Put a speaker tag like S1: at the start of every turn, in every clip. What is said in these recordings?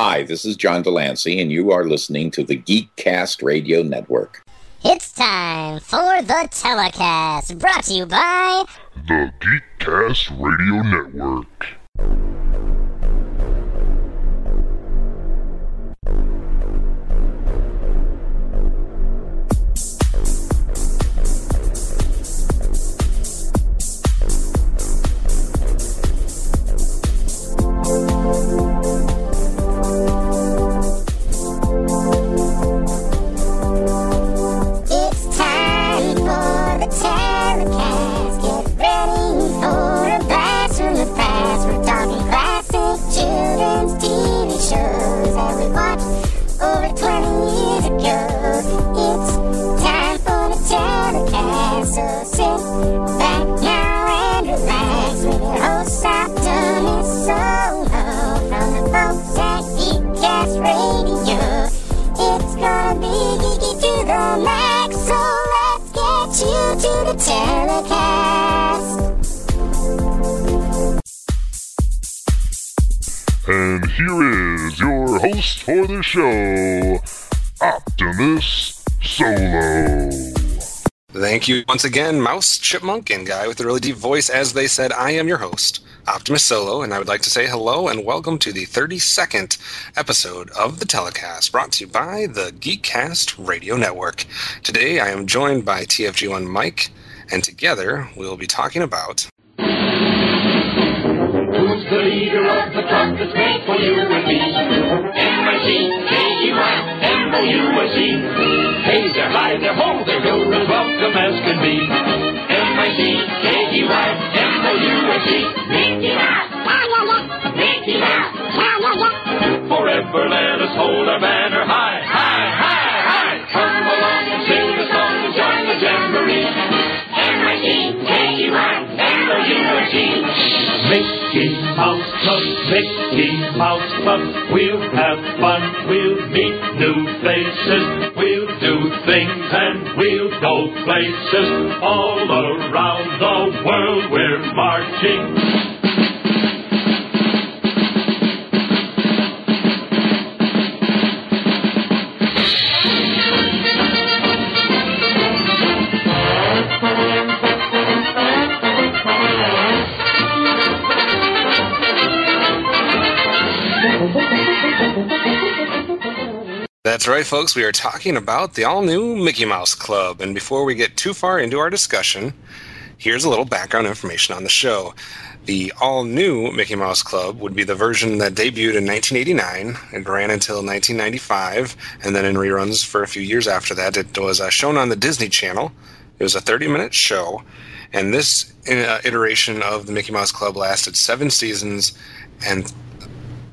S1: Hi, this is John Delancey, and you are listening to the Geekcast Radio Network.
S2: It's time for the telecast, brought to you by
S3: the Geekcast Radio Network.
S2: And
S3: here is your host for the show, Optimus Solo.
S4: Thank you once again, Mouse, Chipmunk, and Guy with the really deep voice. As they said, I am your host, Optimus Solo, and I would like to say hello and welcome to the 32nd episode of the telecast brought to you by the Geekcast Radio Network. Today I am joined by TFG1 Mike, and together we will be talking about.
S5: Who's the leader of the made for you and me? Hey there, hi there, ho there, as welcome as can be. M-I-C-K-E-Y, M-O-U-S-E. La la la, Mickey Mouse, la la la. Forever let us hold our banner high, Mickey Mouse Club, Mickey Mouse Club. We'll have fun, we'll meet new faces, we'll do things and we'll go places. All around the world we're marching.
S4: That's right, folks. We are talking about the all new Mickey Mouse Club. And before we get too far into our discussion, here's a little background information on the show. The all new Mickey Mouse Club would be the version that debuted in 1989 and ran until 1995, and then in reruns for a few years after that. It was uh, shown on the Disney Channel. It was a 30 minute show, and this uh, iteration of the Mickey Mouse Club lasted seven seasons and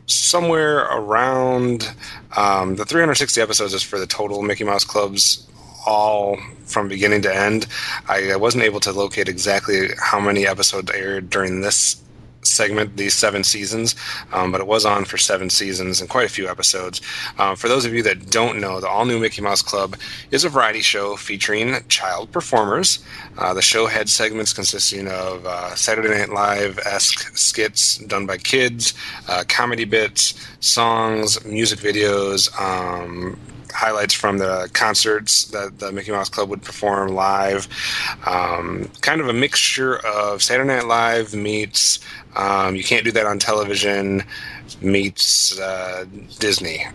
S4: somewhere around um, the 360 episodes is for the total Mickey Mouse clubs, all from beginning to end. I, I wasn't able to locate exactly how many episodes aired during this segment, these seven seasons, um, but it was on for seven seasons and quite a few episodes. Um, for those of you that don't know, the All New Mickey Mouse Club is a variety show featuring child performers. Uh, the show had segments consisting of uh, Saturday Night Live esque skits done by kids, uh, comedy bits, songs, music videos. Um, highlights from the concerts that the Mickey Mouse Club would perform live. Um, kind of a mixture of Saturday Night Live meets um, You Can't Do That on Television meets uh, Disney,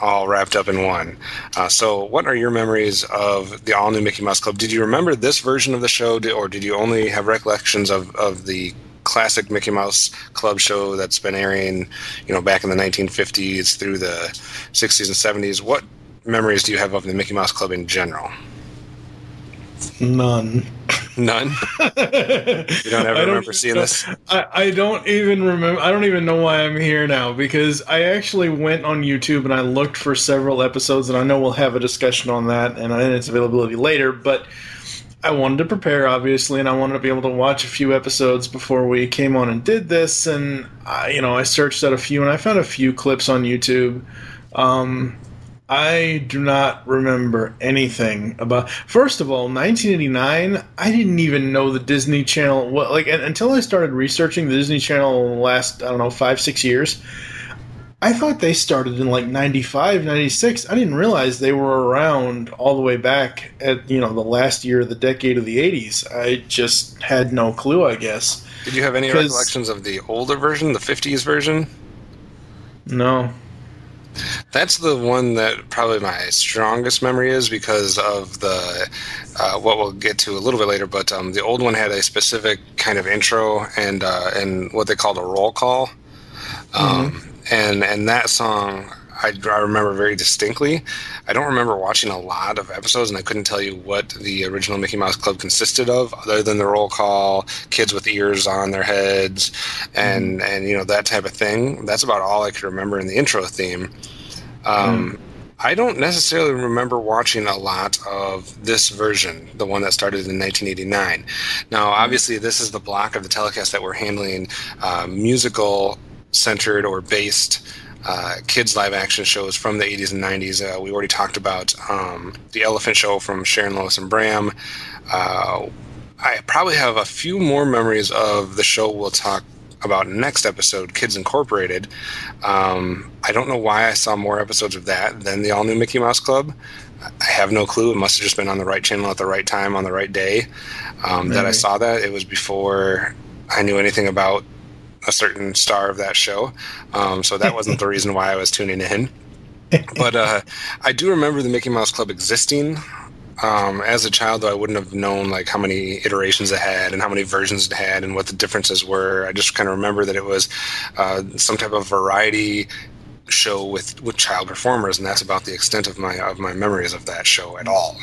S4: all wrapped up in one. Uh, so, what are your memories of the all new Mickey Mouse Club? Did you remember this version of the show, or did you only have recollections of, of the classic Mickey Mouse Club show that's been airing, you know, back in the 1950s through the 60s and 70s? What memories do you have of the Mickey Mouse Club in general?
S6: None.
S4: None. you don't ever remember seeing this?
S6: I, I don't even remember. I don't even know why I'm here now because I actually went on YouTube and I looked for several episodes, and I know we'll have a discussion on that and its availability later. But I wanted to prepare, obviously, and I wanted to be able to watch a few episodes before we came on and did this. And I, you know, I searched out a few, and I found a few clips on YouTube. Um, I do not remember anything about. First of all, 1989. I didn't even know the Disney Channel. What like until I started researching the Disney Channel in the last I don't know five six years. I thought they started in like 95, 96. I didn't realize they were around all the way back at you know the last year of the decade of the 80s. I just had no clue. I guess.
S4: Did you have any recollections of the older version, the 50s version?
S6: No.
S4: That's the one that probably my strongest memory is because of the uh, what we'll get to a little bit later. But um, the old one had a specific kind of intro and uh, and what they called a roll call, um, mm-hmm. And and that song. I, I remember very distinctly. I don't remember watching a lot of episodes, and I couldn't tell you what the original Mickey Mouse Club consisted of, other than the roll call, kids with ears on their heads, and mm. and you know that type of thing. That's about all I could remember in the intro theme. Um, mm. I don't necessarily remember watching a lot of this version, the one that started in 1989. Now, obviously, this is the block of the telecast that we're handling uh, musical centered or based uh, kids live action shows from the 80s and 90s. Uh, we already talked about um, the Elephant Show from Sharon Lois and Bram. Uh, I probably have a few more memories of the show we'll talk about next episode, Kids Incorporated. Um, I don't know why I saw more episodes of that than the all new Mickey Mouse Club. I have no clue. It must have just been on the right channel at the right time on the right day um, that I saw that. It was before I knew anything about a certain star of that show. Um, so that wasn't the reason why I was tuning in. But uh, I do remember the Mickey Mouse Club existing. Um, as a child, though, I wouldn't have known like how many iterations it had and how many versions it had and what the differences were. I just kind of remember that it was uh, some type of variety show with with child performers, and that's about the extent of my of my memories of that show at all.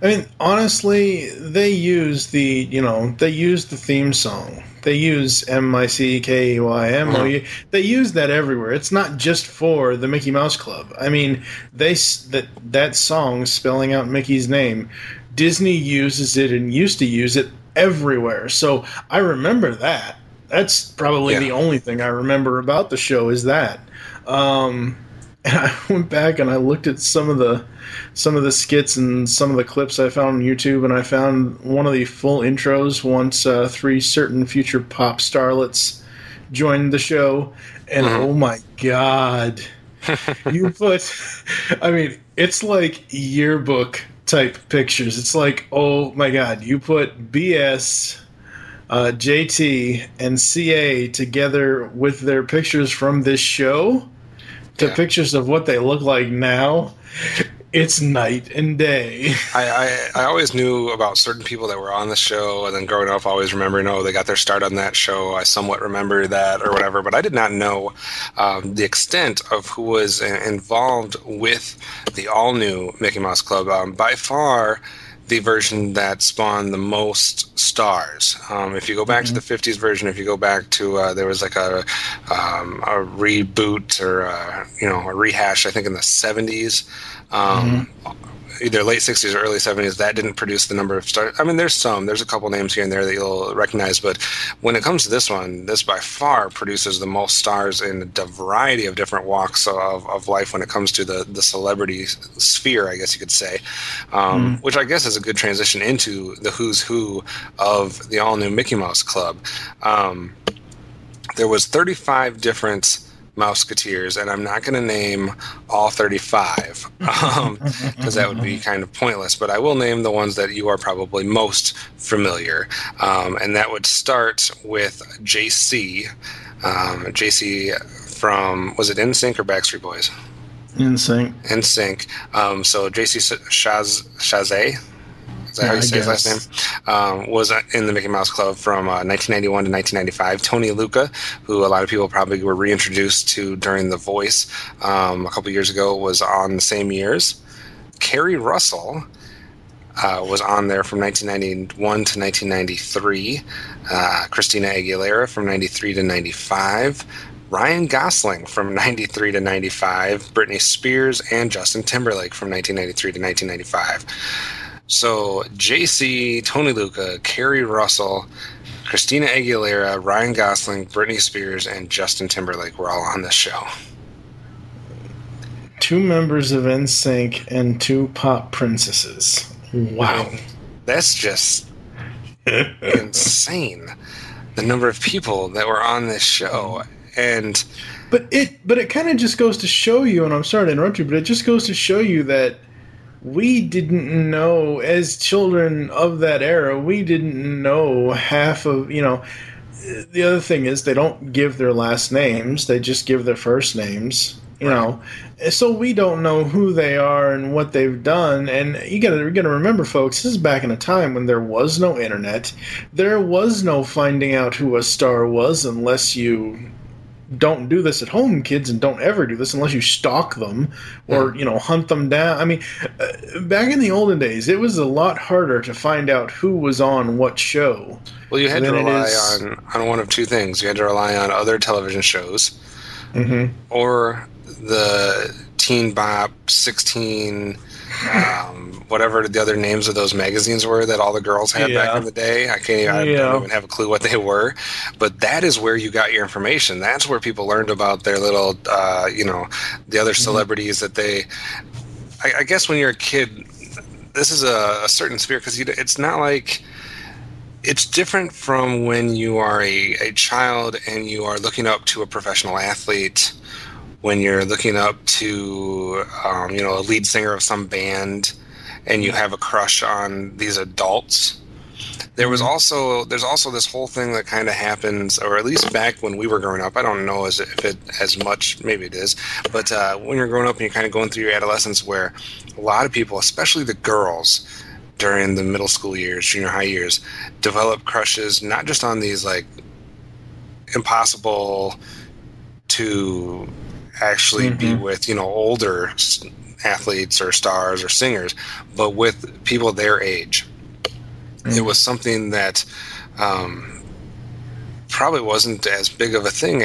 S6: I mean, honestly, they use the you know they use the theme song. They use M I C K E Y M O U. They use that everywhere. It's not just for the Mickey Mouse Club. I mean, they that that song spelling out Mickey's name. Disney uses it and used to use it everywhere. So I remember that. That's probably yeah. the only thing I remember about the show is that. Um, and I went back and I looked at some of the some of the skits and some of the clips I found on YouTube, and I found one of the full intros once uh, three certain future pop starlets joined the show, and mm-hmm. oh my god, you put, I mean, it's like yearbook type pictures. It's like, oh my god, you put BS. Uh, JT and CA together with their pictures from this show to yeah. pictures of what they look like now it's night and day.
S4: I, I, I, always knew about certain people that were on the show, and then growing up, always remembering, oh, they got their start on that show. I somewhat remember that or whatever, but I did not know um, the extent of who was involved with the all new Mickey Mouse Club. Um, by far, the version that spawned the most stars. Um, if you go back mm-hmm. to the '50s version, if you go back to uh, there was like a um, a reboot or uh, you know a rehash, I think in the '70s um, mm-hmm. Either late 60s or early 70s, that didn't produce the number of stars. I mean, there's some, there's a couple names here and there that you'll recognize, but when it comes to this one, this by far produces the most stars in a variety of different walks of, of life when it comes to the, the celebrity sphere, I guess you could say, um, mm which I guess is a good transition into the who's who of the all new Mickey Mouse Club. Um, there was 35 different Mouseketeers, and I'm not going to name all 35 because that would be kind of pointless. But I will name the ones that you are probably most familiar, um, and that would start with JC. Um, JC from was it NSYNC or Backstreet Boys?
S6: In NSYNC.
S4: NSYNC. Um, so JC Shaz Chasez. Is that how you say his last name? Um, was in the Mickey Mouse Club from uh, 1991 to 1995. Tony Lucca, who a lot of people probably were reintroduced to during The Voice um, a couple years ago, was on the same years. Keri Russell uh, was on there from 1991 to 1993. Uh, Christina Aguilera from 93 to 95. Ryan Gosling from 93 to 95. Britney Spears and Justin Timberlake from 1993 to 1995. So JC, Tony Lucca, Keri Russell, Christina Aguilera, Ryan Gosling, Britney Spears, and Justin Timberlake were all on this show.
S6: Two members of NSYNC and two pop princesses. Wow.
S4: That's just insane. The number of people that were on this show. And
S6: But it but it kind of just goes to show you, and I'm sorry to interrupt you, but it just goes to show you that we didn't know as children of that era, we didn't know half of you know. The other thing is they don't give their last names; they just give their first names. You know, so we don't know who they are and what they've done. And you got to you got to remember, folks, this is back in a time when there was no internet, there was no finding out who a star was unless you don't do this at home, kids, and don't ever do this unless you stalk them or you know hunt them down. I mean, uh, back in the olden days, it was a lot harder to find out who was on what show.
S4: well, you had to rely
S6: is-
S4: on, on one of two things. You had to rely on other television shows
S6: Mhm.
S4: or the Teen Bop, 16, um, whatever the other names of those magazines were that all the girls had
S6: Yeah.
S4: back in the day. I can't. I
S6: Yeah.
S4: don't even have a clue what they were, but that is where you got your information. That's where people learned about their little, uh, you know, the other
S6: Mm-hmm.
S4: celebrities that they. I, I guess when you're a kid, this is a, a certain sphere because it's not like it's different from when you are a, a child and you are looking up to a professional athlete when you're looking up to um, you know a lead singer of some band and you have a crush on these adults. There was also there's also this whole thing that kind of happens or at least back when we were growing up. I don't know as if it as much maybe it is but uh, when you're growing up and you're kind of going through your adolescence where a lot of people especially the girls during the middle school years junior high years develop crushes not just on these like impossible to actually be with you know older athletes or stars or singers but with people their age. It was something that um, probably wasn't as big of a thing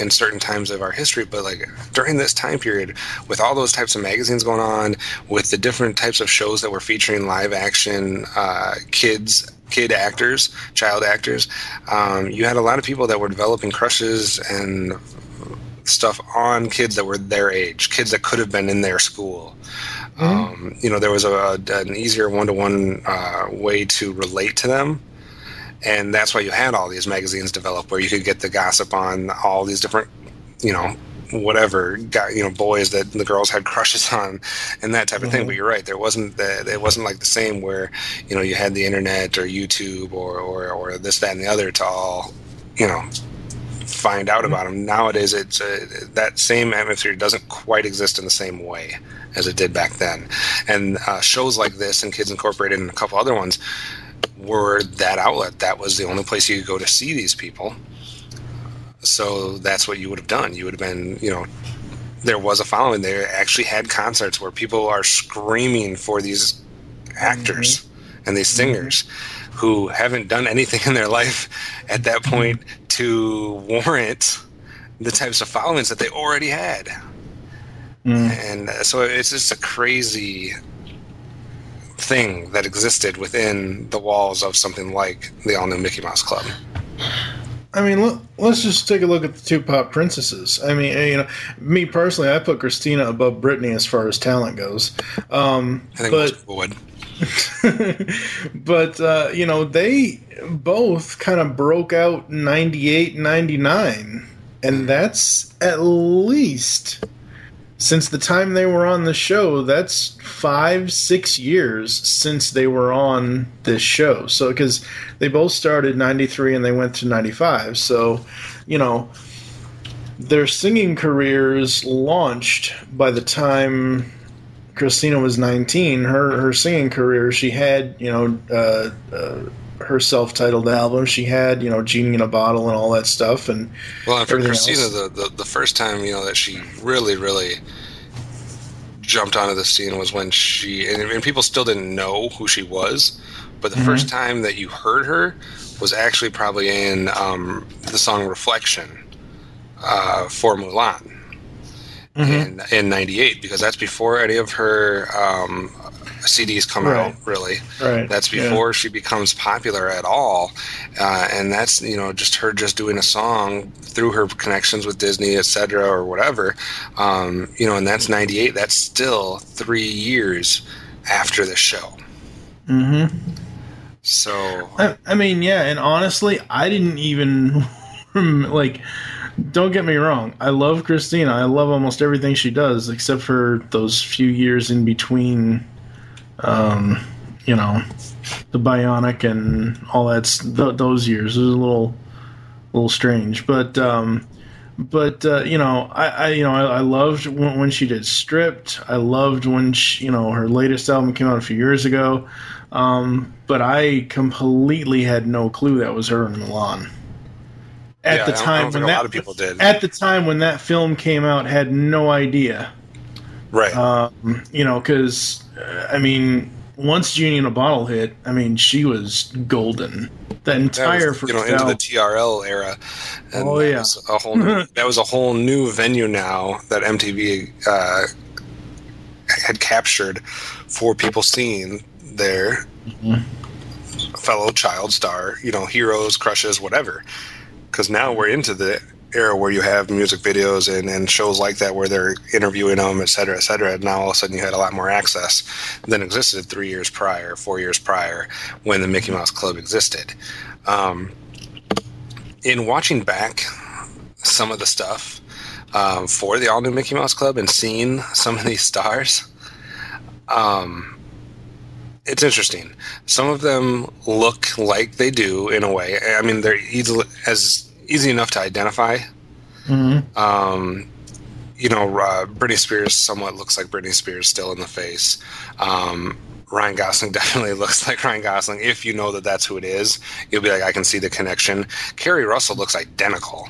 S4: in certain times of our history but like during this time period with all those types of magazines going on with the different types of shows that were featuring live action uh, kids kid actors child actors um, you had a lot of people that were developing crushes and stuff on kids that were their age kids that could have been in their school. Um, you know there was a, an easier one-to-one uh, way to relate to them. And that's why you had all these magazines develop where you could get the gossip on all these different you know whatever got you know boys that the girls had crushes on and that type of thing.
S6: Mhm.
S4: but you're right. There wasn't the, it wasn't like the same where you know you had the internet or youtube or or, or this that and the other to all you know find out about them nowadays it's uh, that same atmosphere doesn't quite exist in the same way as it did back then. And uh, shows like this and kids incorporated and a couple other ones were that outlet. That was the only place you could go to see these people. So that's what you would have done. You would have been you know there was a following. They actually had concerts where people are screaming for these actors and these singers who haven't done anything in their life at that point to warrant the types of followings that they already had and uh, so it's just a crazy thing that existed within the walls of something like the all new Mickey Mouse Club.
S6: I mean, let, let's just take a look at the two pop princesses. I mean, you know, me personally, I put Christina above Britney as far as talent goes. Um,
S4: I think
S6: but
S4: most people would.
S6: but uh, you know they both kind of broke out in 98 99 and that's at least since the time they were on the show. That's five, six years since they were on this show. So because they both started '93 and they went to '95, so you know their singing careers launched by the time Christina was 19. Her her singing career, she had you know uh, uh, her self-titled album. She had you know Genie in a Bottle and all that stuff. And
S4: Well, and for Christina,
S6: else.
S4: the, the the first time you know that she really, really jumped onto the scene was when she and, and people still didn't know who she was, but the
S6: Mhm.
S4: first time that you heard her was actually probably in um, the song "Reflection" uh, for Mulan in in '98 because that's before any of her um, CDs come
S6: Right.
S4: out. Really,
S6: Right,
S4: That's
S6: yeah.
S4: before she becomes popular at all, uh, and that's you know just her just doing a song through her connections with Disney, etc., or whatever. Um, you know, and that's '98. That's still three years after the show.
S6: Mm-hmm.
S4: So
S6: I, I mean, yeah, and honestly, I didn't even like. Don't get me wrong. I love Christina. I love almost everything she does, except for those few years in between. Um, you know, the Bionic and all that. Th- those years it was a little, little strange, but um, but uh, you know, I, I you know I, I loved when, when she did Stripped. I loved when she, you know her latest album came out a few years ago. Um, but I completely had no clue that was her in Mulan. At
S4: Yeah,
S6: the
S4: I don't- I
S6: time when
S4: a
S6: that
S4: lot of people did.
S6: at the time when that film came out, had no idea.
S4: Right.
S6: Um, you know, because I mean, once Genie in a Bottle hit, I mean, she was golden. That
S4: that
S6: entire
S4: was, you know into the TRL era. And
S6: Oh, yeah.
S4: a whole new, that was a whole new venue now that MTV uh, had captured for people seeing their fellow child star, you know, heroes, crushes, whatever. Because now we're into the era where you have music videos and, and shows like that where they're interviewing them, et cetera, et cetera. And now all of a sudden you had a lot more access than existed three years prior, four years prior, when the Mickey Mouse Club existed. Um, in watching back some of the stuff um, for the all new Mickey Mouse Club and seeing some of these stars, um, it's interesting. Some of them look like they do in a way. I mean, they're easily as easy enough to identify.
S6: Mhm.
S4: Um, you know, uh, Britney Spears somewhat looks like Britney Spears still in the face. Um, Ryan Gosling definitely looks like Ryan Gosling. If you know that that's who it is, you'll be like, I can see the connection. Keri Russell looks identical.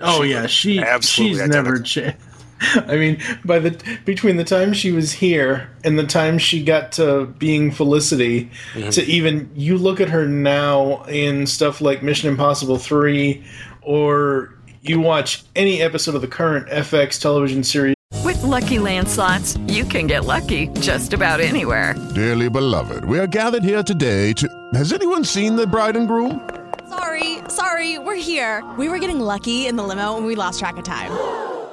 S6: Oh yeah, she
S4: absolutely
S6: she's never changed. I mean, by the between the time she was here and the time she got to being Felicity,
S4: Mm-hmm.
S6: to even you look at her now in stuff like Mission Impossible Three, or you watch any episode of the current FX television series.
S7: With Lucky Land slots, you can get lucky just about anywhere.
S8: Dearly beloved, we are gathered here today to. Has anyone seen the bride and groom?
S9: Sorry, sorry, we're here. We were getting lucky in the limo and we lost track of time.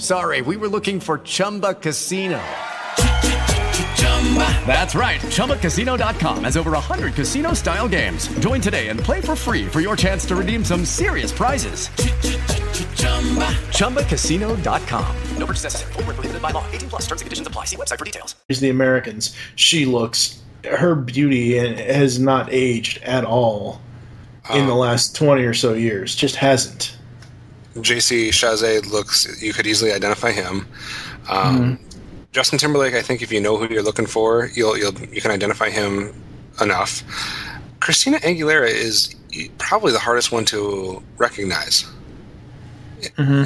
S10: sorry, we were looking for Chumba Casino. That's right. ChumbaCasino.com has over 100 casino style games. Join today and play for free for your chance to redeem some serious prizes. ChumbaCasino.com. No purchase necessary. Void where prohibited by law. 18 plus terms and conditions apply. See website for details.
S6: Here's the Americans. She looks her beauty has not aged at all in the oh. last twenty or so years. Just hasn't.
S4: JC Chasez looks, you could easily identify him. Um, Justin Timberlake, I think if you know who you're looking for, you'll, you'll you can identify him enough. Christina Aguilera is probably the hardest one to recognize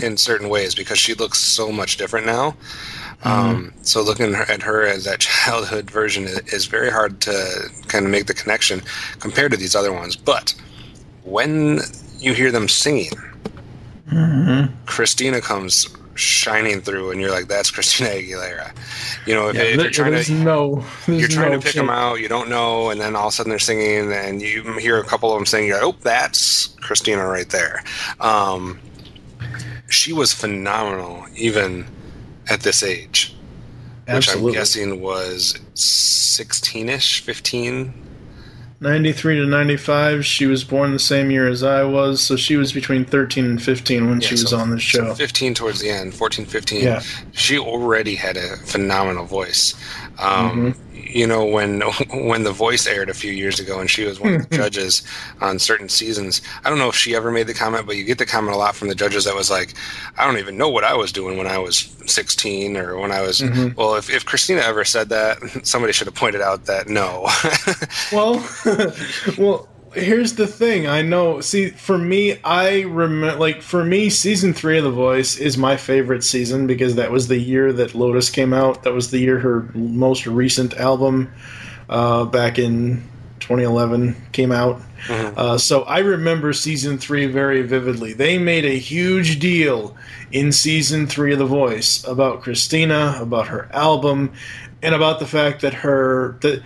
S4: in certain ways because she looks so much different now. Um, so looking at her as that childhood version is very hard to kind of make the connection compared to these other ones. But when you hear them singing, Christina comes shining through, and you're like, "That's Christina Aguilera." You know, if,
S6: Yeah,
S4: if you're trying to
S6: no,
S4: you're trying
S6: no
S4: to pick them out, you don't know, and then all of a sudden they're singing, and you hear a couple of them singing. You're like, "Oh, that's Christina right there." Um, she was phenomenal, even at this age, which I'm guessing was 16ish, 15.
S6: 93 to 95. She was born the same year as I was, so she was between 13 and 15 when
S4: Yeah,
S6: she was
S4: so-
S6: on the show.
S4: so 15 towards the end, 14, 15.
S6: Yeah.
S4: She already had a phenomenal voice. Um,
S6: Mm-hmm.
S4: You know, when when the voice aired a few years ago and she was one of the judges on certain seasons, I don't know if she ever made the comment, but you get the comment a lot from the judges that was like, I don't even know what I was doing when I was 16 or when I was.
S6: Mhm.
S4: Well, if, if Christina ever said that, somebody should have pointed out that no.
S6: Well, well, here's the thing. I know. See, for me, I remember. Like for me, season three of The Voice is my favorite season because that was the year that Lotus came out. That was the year her most recent album, uh, back in 2011, came out. Uh, so I remember season three very vividly. They made a huge deal in season three of The Voice about Christina, about her album, and about the fact that her that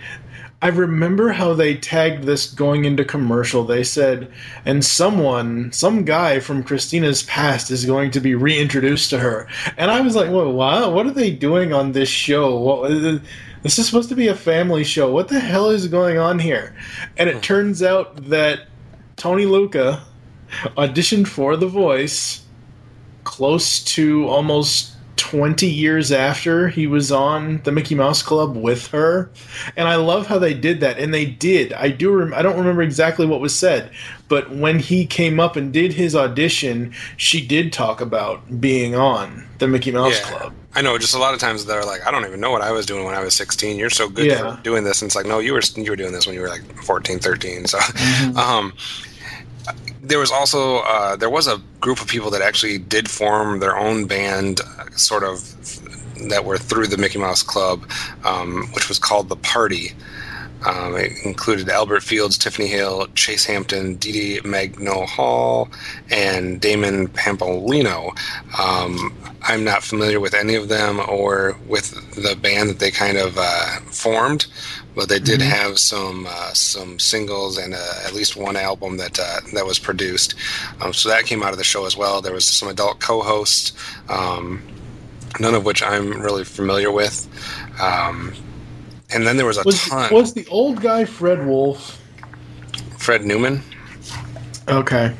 S6: I remember how they tagged this going into commercial. They said, and someone, some guy from Christina's past is going to be reintroduced to her. And I was like, well, wow, what are they doing on this show? What, uh, this is supposed to be a family show. What the hell is going on here? And it hmm. turns out that Tony Lucca auditioned for The Voice close to almost 20 years after he was on the Mickey Mouse Club with her. And I love how they did that. And they did. I do rem- I don't remember exactly what was said, but when he came up and did his audition, she did talk about being on the Mickey Mouse
S4: Yeah.
S6: Club.
S4: I know. Just a lot of times they're like, I don't even know what I was doing when I was 16. You're so good
S6: Yeah.
S4: for doing this. And it's like, no, you were you were doing this when you were like 14, 13. So, um, there was also uh, there was a group of people that actually did form their own band, sort of that were through the Mickey Mouse Club, um, which was called the Party. Um, it included Albert Fields, Tiffany Hill, Chase Hampton, Dee Magno Hall, and Damon Pampolina. Um, I'm not familiar with any of them or with the band that they kind of uh, formed, but they did
S6: Mhm.
S4: have some uh, some singles and uh, at least one album that uh, that was produced. Um, so that came out of the show as well. There was some adult co-hosts, um, none of which I'm really familiar with. Um, and then there was a
S6: Was,
S4: ton.
S6: was the old guy Fred Wolf?
S4: Fred Newman.
S6: Okay.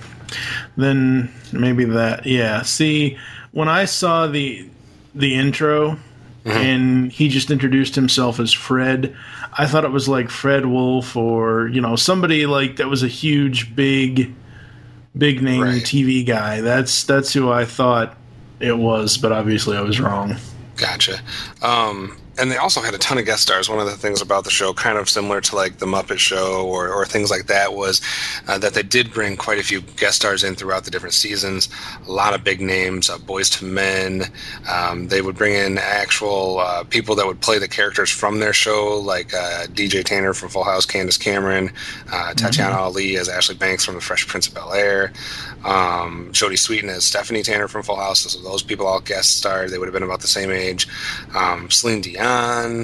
S6: Then maybe that. Yeah. See, when I saw the the intro and he just introduced himself as Fred, I thought it was like Fred Wolf or, you know, somebody like that was a huge big big name TV guy. That's that's who I thought it was, but obviously I was wrong.
S4: Gotcha. Um, and they also had a ton of guest stars. One of the things about the show, kind of similar to like the Muppet Show or, or things like that, was uh, that they did bring quite a few guest stars in throughout the different seasons. A lot of big names, uh, Boyz II Men. Um, they would bring in actual uh, people that would play the characters from their show, like uh, DJ Tanner from Full House, Candace Cameron, uh, Tatiana Ali as Ashley Banks from The Fresh Prince of Bel Air, um, Jodie Sweetin as Stephanie Tanner from Full House. So those people all guest starred. They would have been about the same age. Um, Celine Dion,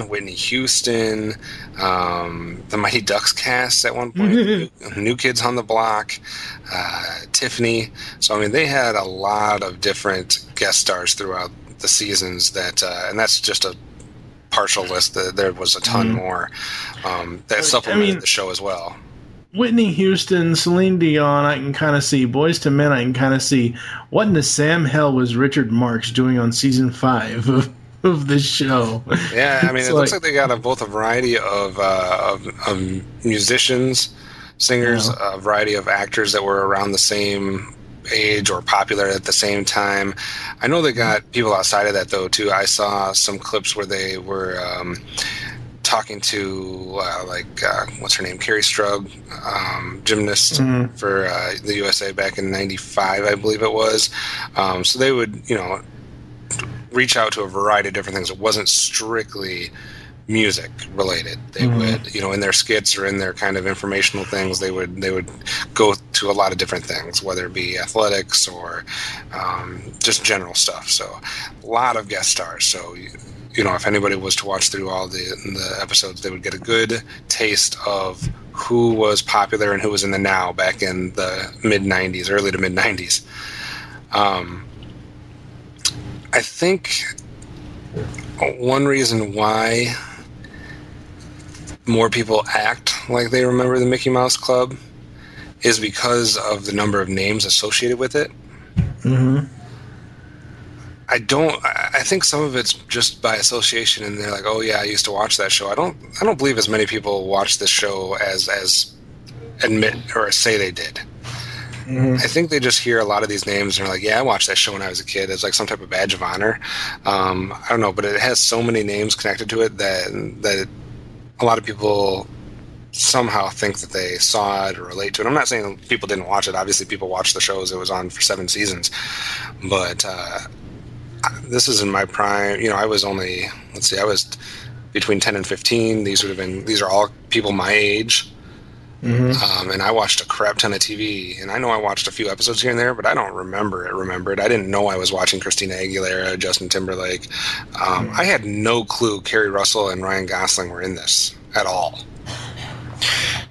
S4: Whitney Houston, um, the Mighty Ducks cast at one point, new, New Kids on the Block, uh, Tiffany. So I mean, they had a lot of different guest stars throughout the seasons. That uh, and that's just a partial list. There- There was a ton
S6: Mhm.
S4: more um, that supplemented
S6: mean-
S4: the show as well.
S6: Whitney Houston, Celine Dion, I can kind of see. Boyz II Men, I can kind of see. What in the Sam hell was Richard Marx doing on season five of, of the show?
S4: Yeah, I mean,
S6: It's
S4: it looks like they got a, both a variety of, uh, of, of musicians, singers, a variety of actors that were around the same age or popular at the same time. I know they got people outside of that though too. I saw some clips where they were um, talking to uh, like uh, what's her name, Kerri Strug, um, gymnast
S6: Mhm.
S4: for uh, the USA back in '95, I believe it was. Um, so they would, you know, reach out to a variety of different things. It wasn't strictly music related. They
S6: Mhm.
S4: would, you know, in their skits or in their kind of informational things, they would they would go to a lot of different things, whether it be athletics or um, just general stuff. So, a lot of guest stars. So. You, you know, if anybody was to watch through all the the episodes, they would get a good taste of who was popular and who was in the now back in the mid '90s, early to mid '90s. Um, I think one reason why more people act like they remember the Mickey Mouse Club is because of the number of names associated with it.
S6: Mm-hmm.
S4: I don't. I I think some of it's just by association, and they're like, "Oh yeah, I used to watch that show." I don't. I don't believe as many people watch this show as as admit or say they did.
S6: Mhm.
S4: I think they just hear a lot of these names and are like, "Yeah, I watched that show when I was a kid." It's like some type of badge of honor. Um, I don't know, but it has so many names connected to it that that a lot of people somehow think that they saw it or relate to it. I'm not saying people didn't watch it. Obviously, people watched the shows. It was on for seven seasons, but uh, this is in my prime. You know, I was only let's see, I was between 10 and 15. These would have been. These are all people my age.
S6: Mm-hmm.
S4: Um, and I watched a crap ton of TV, and I know I watched a few episodes here and there, but I don't remember it. Remember it? I didn't know I was watching Christina Aguilera, Justin Timberlake. Um, I had no clue Keri Russell and Ryan Gosling were in this at all.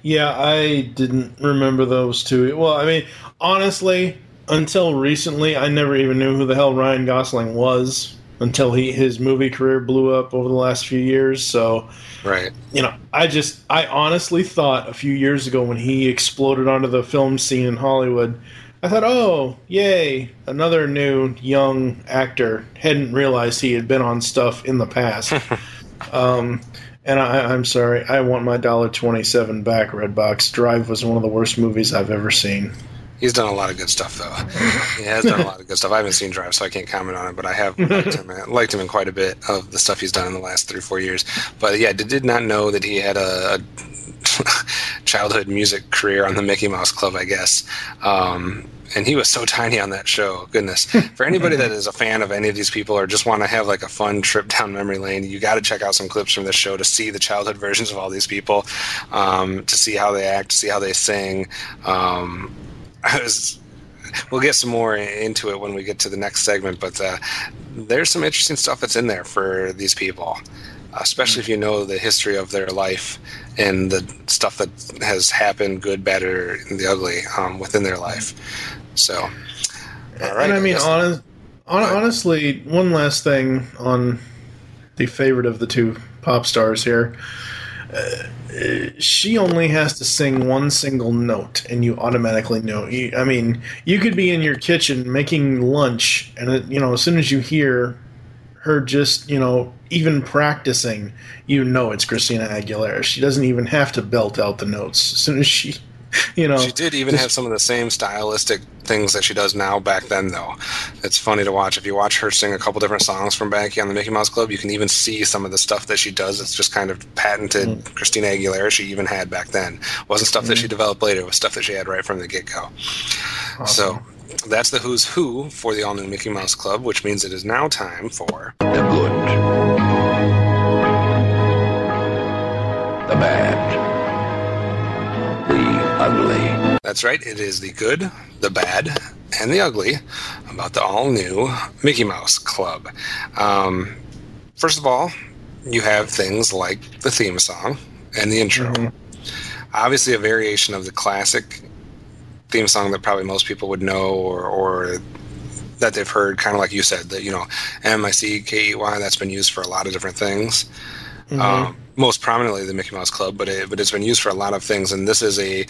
S6: Yeah, I didn't remember those two. Well, I mean, honestly, until recently, I never even knew who the hell Ryan Gosling was until he his movie career blew up over the last few years. So,
S4: Right.
S6: you know, I just I honestly thought a few years ago when he exploded onto the film scene in Hollywood, I thought, "Oh, yay, another new young actor." Hadn't realized he had been on stuff in the past. um, and I, I'm sorry, I want my dollar twenty-seven back. Redbox Drive was one of the worst movies I've ever seen.
S4: He's done a lot of good stuff, though. He has done a lot of good stuff. I haven't seen Drive, so I can't comment on it, but I have liked him, liked him in quite a bit of the stuff he's done in the last three four years. But yeah, did, did not know that he had a, a childhood music career on the Mickey Mouse Club, I guess. Um, and he was so tiny on that show. Goodness. For anybody that is a fan of any of these people or just want to have like a fun trip down memory lane, you got to check out some clips from this show to see the childhood versions of all these people, um, to see how they act, see how they sing. Um, I was we'll get some more into it when we get to the next segment but uh, there's some interesting stuff that's in there for these people especially if you know the history of their life and the stuff that has happened good bad or the ugly um, within their life so all right
S6: and I mean, honest, hon- honestly, one last thing on the favorite of the two pop stars here. Uh, she only has to sing one single note, and you automatically know. You, I mean, you could be in your kitchen making lunch, and it, you know, as soon as you hear her just, you know, even practicing, you know it's Christina Aguilera. She doesn't even have to belt out the notes. As soon as she, you know,
S4: She did even
S6: just-
S4: have some of the same stylistic things that she does now back then, though. It's funny to watch. If you watch her sing a couple different songs from back on the Mickey Mouse Club, you can even see some of the stuff that she does. It's just kind of patented
S6: Mm.
S4: Christina Aguilera she even had back then. It wasn't stuff that she developed later, it was stuff that she had right from the get go. So that's the who's who for the all new Mickey Mouse Club, which means it is now time for
S11: The good. The bad.
S4: That's right. It is the good, the bad, and the ugly about the all new Mickey Mouse Club. Um, first of all, you have things like the theme song and the intro. Obviously, a variation of the classic theme song that probably most people would know or, or that they've heard, kind of like you said, that, you know, M I C K E Y, that's been used for a lot of different things. Um, most prominently the Mickey Mouse Club, but it, but it's been used for a lot of things. And this is a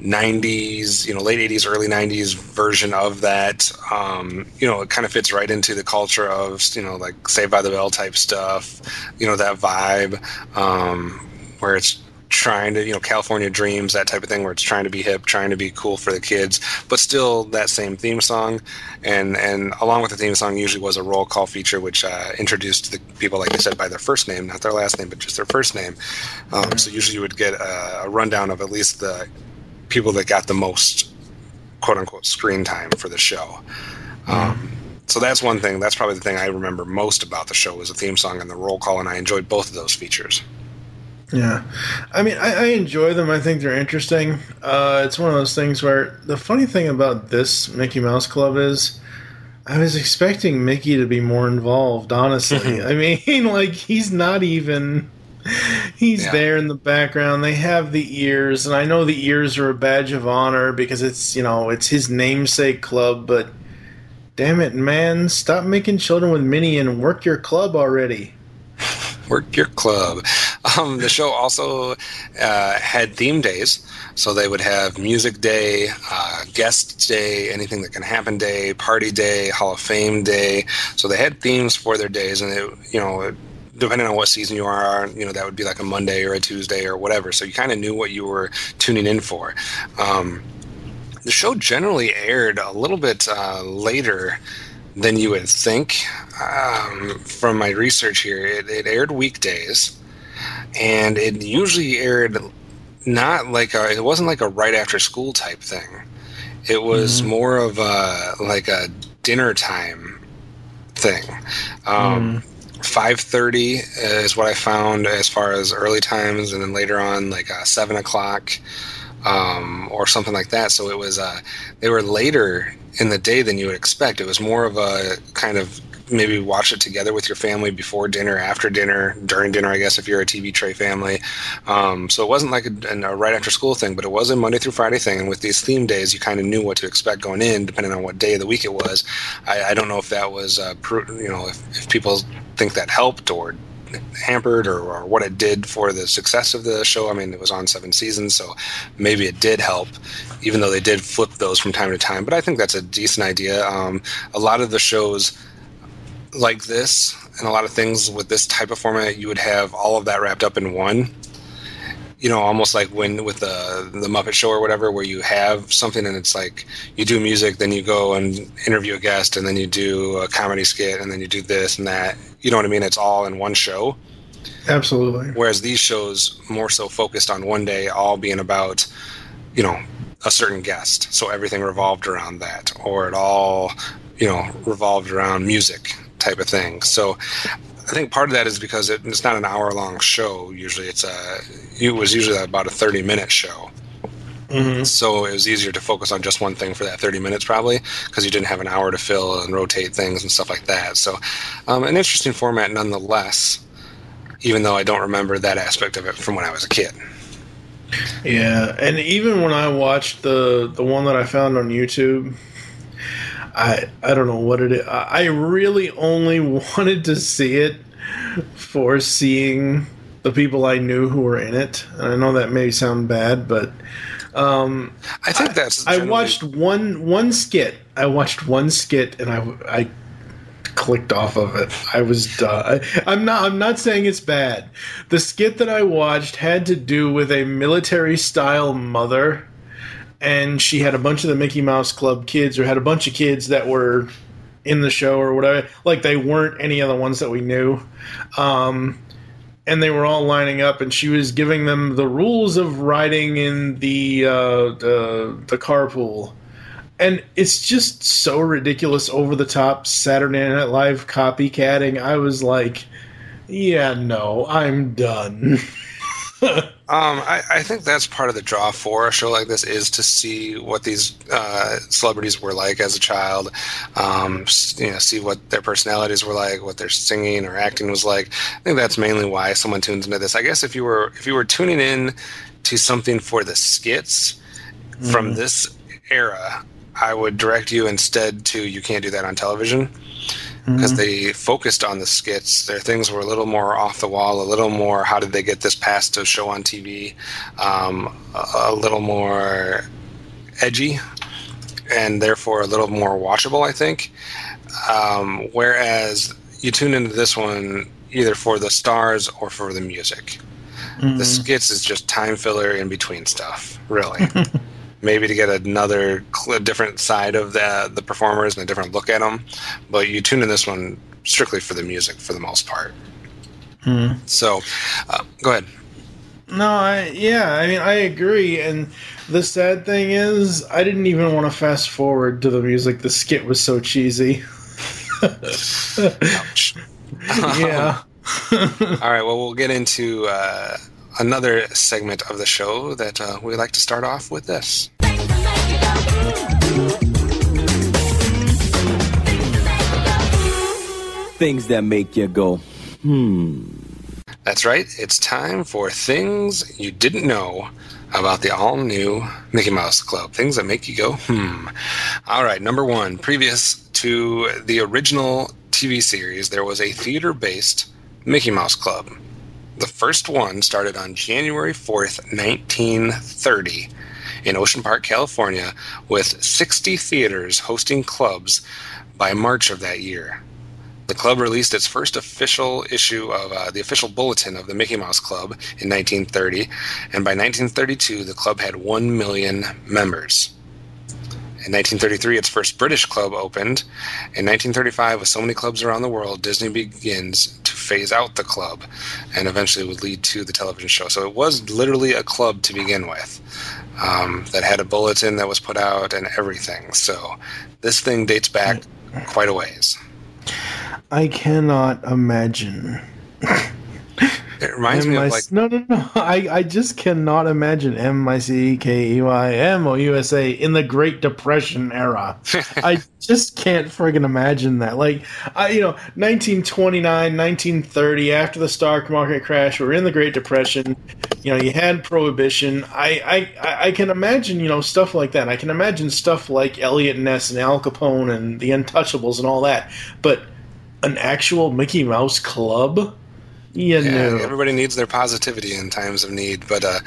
S4: '90s, you know, late '80s, early '90s version of that. Um, you know, it kind of fits right into the culture of you know, like Saved by the Bell type stuff. You know, that vibe um, where it's trying to you know california dreams that type of thing where it's trying to be hip trying to be cool for the kids but still that same theme song and and along with the theme song usually was a roll call feature which uh, introduced the people like i said by their first name not their last name but just their first name um, so usually you would get a, a rundown of at least the people that got the most quote unquote screen time for the show um, So that's one thing. That's probably the thing I remember most about the show was the theme song and the roll call, and I enjoyed both of those features.
S6: Yeah, I mean, I, I enjoy them. I think they're interesting. Uh, it's one of those things where the funny thing about this Mickey Mouse Club is, I was expecting Mickey to be more involved. Honestly, I mean, like he's not even. He's
S4: Yeah.
S6: there in the background. They have the ears, and I know the ears are a badge of honor because it's you know it's his namesake club. But damn it, man, stop making children with Minnie and work your club already.
S4: Work your club. Um, the show also uh, had theme days. So they would have music day, uh, guest day, anything that can happen day, party day, Hall of Fame day. So they had themes for their days, and it, you know, depending on what season you are, you know, that would be like a Monday or a Tuesday or whatever. So you kind of knew what you were tuning in for. Um, the show generally aired a little bit uh, later than you would think. Um, from my research here, it, it aired weekdays, and it usually aired not like a. It wasn't like a right after school type thing. It was
S6: Mhm.
S4: more of a like a dinner time thing. Um, Five thirty is what I found as far as early times, and then later on like uh, seven o'clock um, or something like that. So it was uh, they were later in the day than you would expect. It was more of a kind of maybe watch it together with your family before dinner, after dinner, during dinner. I guess if you're a TV tray family. Um, so it wasn't like a, a right after school thing, but it was a Monday through Friday thing. And with these theme days, you kind of knew what to expect going in, depending on what day of the week it was. I, I don't know if that was uh, you know if, if people think that helped or hampered or, or what it did for the success of the show. I mean, it was on seven seasons, so maybe it did help, even though they did flip those from time to time. But I think that's a decent idea. Um, a lot of the shows like this and a lot of things with this type of format, you would have all of that wrapped up in one. You know, almost like when with the the Muppet Show or whatever, where you have something and it's like you do music, then you go and interview a guest, and then you do a comedy skit, and then you do this and that. You know what I mean? It's all in one show.
S6: Absolutely.
S4: Whereas these shows more so focused on one day, all being about, you know, a certain guest. So everything revolved around that, or it all, you know, revolved around music type of thing. So I think part of that is because it, it's not an hour long show. Usually it's a, it was usually about a 30 minute show.
S6: Mhm.
S4: So it was easier to focus on just one thing for that 30 minutes, probably, because you didn't have an hour to fill and rotate things and stuff like that. So, um, an interesting format nonetheless, even though I don't remember that aspect of it from when I was a kid.
S6: Yeah, and even when I watched the the one that I found on YouTube, I I don't know what it is. I I really only wanted to see it for seeing the people I knew who were in it. And I know that may sound bad, but um,
S4: I think that's.
S6: I watched one one skit. I watched one skit, and I I clicked off of it. I was done. I'm not. I'm not saying it's bad. The skit that I watched had to do with a military style mother, and she had a bunch of the Mickey Mouse Club kids, or had a bunch of kids that were in the show or whatever. Like they weren't any of the ones that we knew. Um, and they were all lining up, and she was giving them the rules of riding in the uh, the the carpool. And it's just so ridiculous, over the top Saturday Night Live copycatting. I was like, "Yeah, no, I'm done."
S4: Um, I, I think that's part of the draw for a show like this is to see what these uh, celebrities were like as a child. Um, you know, see what their personalities were like, what their singing or acting was like. I think that's mainly why someone tunes into this. I guess if you were if you were tuning in to something for the skits from
S6: Mhm.
S4: this era, I would direct you instead to you can't do that on television because
S6: Mhm.
S4: they focused on the skits. Their things were a little more off the wall, a little more how did they get this past to show on TV, um, a, a little more edgy, and therefore a little more watchable, I think. Um, whereas you tune into this one either for the stars or for the music. The
S6: Mhm.
S4: skits is just time filler in between stuff, really. Maybe to get another cl- different side of the the performers and a different look at them, but you tune in this one strictly for the music for the most part.
S6: Hmm.
S4: So, uh, go ahead.
S6: No, I yeah, I mean I agree and the sad thing is I didn't even want to fast forward to the music. The skit was so cheesy.
S4: Ouch.
S6: yeah.
S4: All right. Well, we'll get into uh, another segment of the show that uh, we like to start off with this.
S11: Things that make you go, hmm.
S4: That's right. It's time for things you didn't know about the all new Mickey Mouse Club. Things that make you go, hmm. All right. Number one, previous to the original TV series, there was a theater based Mickey Mouse Club. The first one started on January 4th, 1930, in Ocean Park, California, with 60 theaters hosting clubs by March of that year. The club released its first official issue of uh, the official bulletin of the Mickey Mouse Club in 1930, and by 1932, the club had 1 million members. In 1933, its first British club opened. In 1935, with so many clubs around the world, Disney begins to phase out the club and eventually would lead to the television show. So it was literally a club to begin with um, that had a bulletin that was put out and everything. So this thing dates back quite a ways.
S6: I cannot imagine.
S4: It reminds me of like
S6: no, no, no. I, I just cannot imagine M I C E K E Y M O U S A in the Great Depression era. I just can't friggin' imagine that. Like, I, you know, 1929, 1930, after the stock market crash, we're in the Great Depression. You know, you had Prohibition. I, I, I- I can imagine, you know, stuff like that. I can imagine stuff like Eliot Ness and Al Capone and the Untouchables and all that. But an actual Mickey Mouse club? You
S4: Yeah, everybody needs their positivity in times of need, but uh,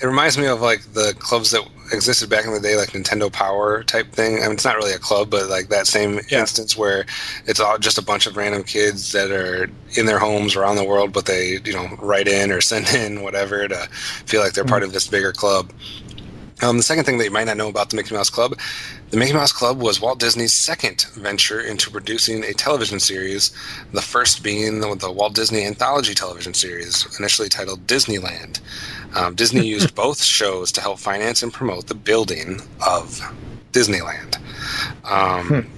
S4: it reminds me of like the clubs that existed back in the day, like Nintendo Power type thing. I mean, it's not really a club, but like that same instance where it's all just a bunch of random kids that are in their homes around the world, but they you know write in or send in whatever to feel like they're part of this bigger club. Um, the second thing that you might not know about the Mickey Mouse Club, the Mickey Mouse Club was Walt Disney's second venture into producing a television series, the first being the, the Walt Disney Anthology television series, initially titled Disneyland. Um, Disney used both shows to help finance and promote the building of Disneyland. Um,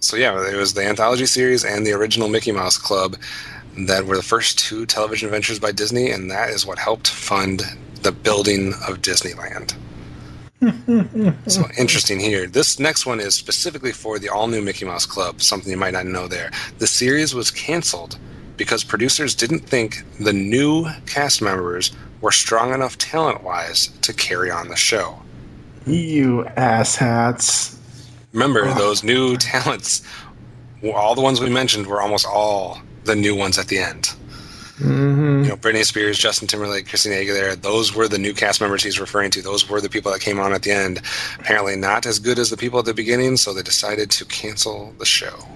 S4: So, yeah, it was the anthology series and the original Mickey Mouse Club that were the first two television ventures by Disney, and that is what helped fund the building of Disneyland. So interesting here. This next one is specifically for the all new Mickey Mouse Club, something you might not know there. The series was canceled because producers didn't think the new cast members were strong enough talent wise to carry on the show.
S6: You asshats.
S4: Remember, those new talents, all the ones we mentioned were almost all the new ones at the end.
S6: Mm-hmm.
S4: You know, Britney Spears, Justin Timberlake, Christina Aguilera, those were the new cast members he's referring to. Those were the people that came on at the end. Apparently not as good as the people at the beginning, so they decided to cancel the show.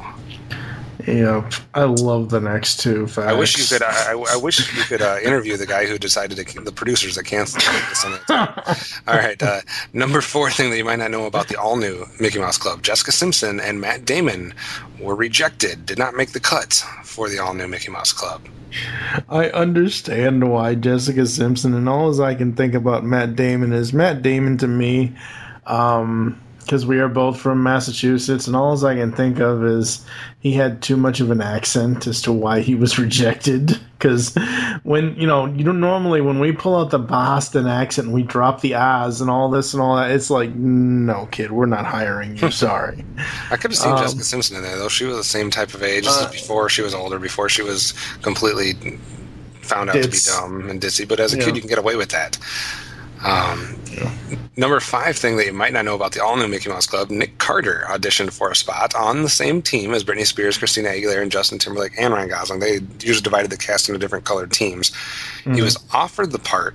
S6: Yep. I love the next two facts.
S4: I wish you could. I, I wish you could uh, interview the guy who decided to, the producers that canceled this on that time. All right, uh, number four thing that you might not know about the all-new Mickey Mouse Club: Jessica Simpson and Matt Damon were rejected, did not make the cut for the all-new Mickey Mouse Club.
S6: I understand why Jessica Simpson and all as I can think about Matt Damon is Matt Damon to me, um, because we are both from Massachusetts, and all as I can think of is he had too much of an accent as to why he was rejected. Because when you know you don't normally when we pull out the Boston accent, and we drop the Oz and all this and all that. It's like no kid, we're not hiring you. Sorry.
S4: I could have seen
S6: Um,
S4: Jessica Simpson in there though. She was the same type of age.
S6: Uh,
S4: before she was older, before she was completely found out to be dumb and ditzy. But as a
S6: Yeah.
S4: kid, you can get away with that. Um, Number five thing that you might not know about the all new Mickey Mouse Club: Nick Carter auditioned for a spot on the same team as Britney Spears, Christina Aguilera, and Justin Timberlake and Ryan Gosling. They usually divided the cast into different colored teams. He
S6: Mhm.
S4: was offered the part,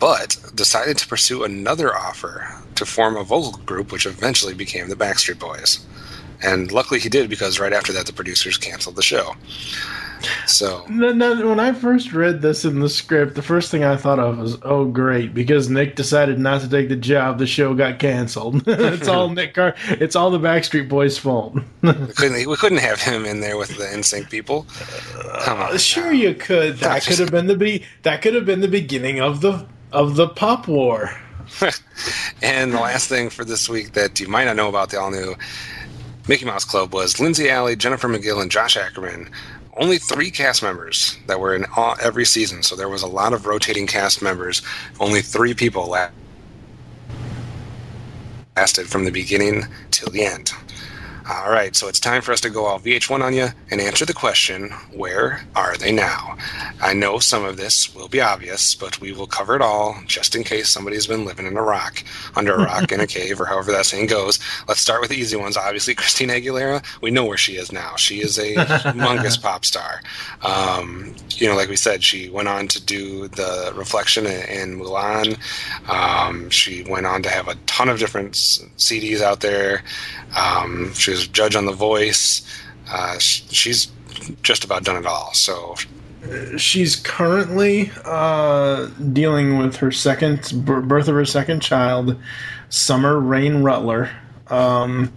S4: but decided to pursue another offer to form a vocal group, which eventually became the Backstreet Boys. And luckily he did because right after that the producers canceled the show. So
S6: No, no, when I first read this in the script, the first thing I thought of was, "Oh, great!" Because Nick decided not to take the job, the show got canceled. it's all Nick Car. It's all the Backstreet Boys' fault.
S4: we couldn't we couldn't have him in there with the NSYNC people. Come on.
S6: sure, you could. That could have been the be. That could have been the beginning of the of the pop war.
S4: and the last thing for this week that you might not know about the all new Mickey Mouse Club was Lindsay Alley, Jennifer McGill, and Josh Ackerman. Only three cast members that were in all, every season, so there was a lot of rotating cast members. Only three people la- lasted from the beginning till the end. All right, so it's time for us to go all VH1 on you and answer the question where are they now? I know some of this will be obvious, but we will cover it all just in case somebody's been living in a rock, under a rock, in a cave, or however that saying goes. Let's start with the easy ones. Obviously, Christina Aguilera, we know where she is now. She is a humongous pop star. Um, you know, like we said, she went on to do the reflection in, Mulan. Um, she went on to have a ton of different CDs out there. Um, she was judge on The Voice. Uh, she's just about done it all. So
S6: She's currently uh, dealing with her second birth of her second child, Summer Rain Rutler. Um,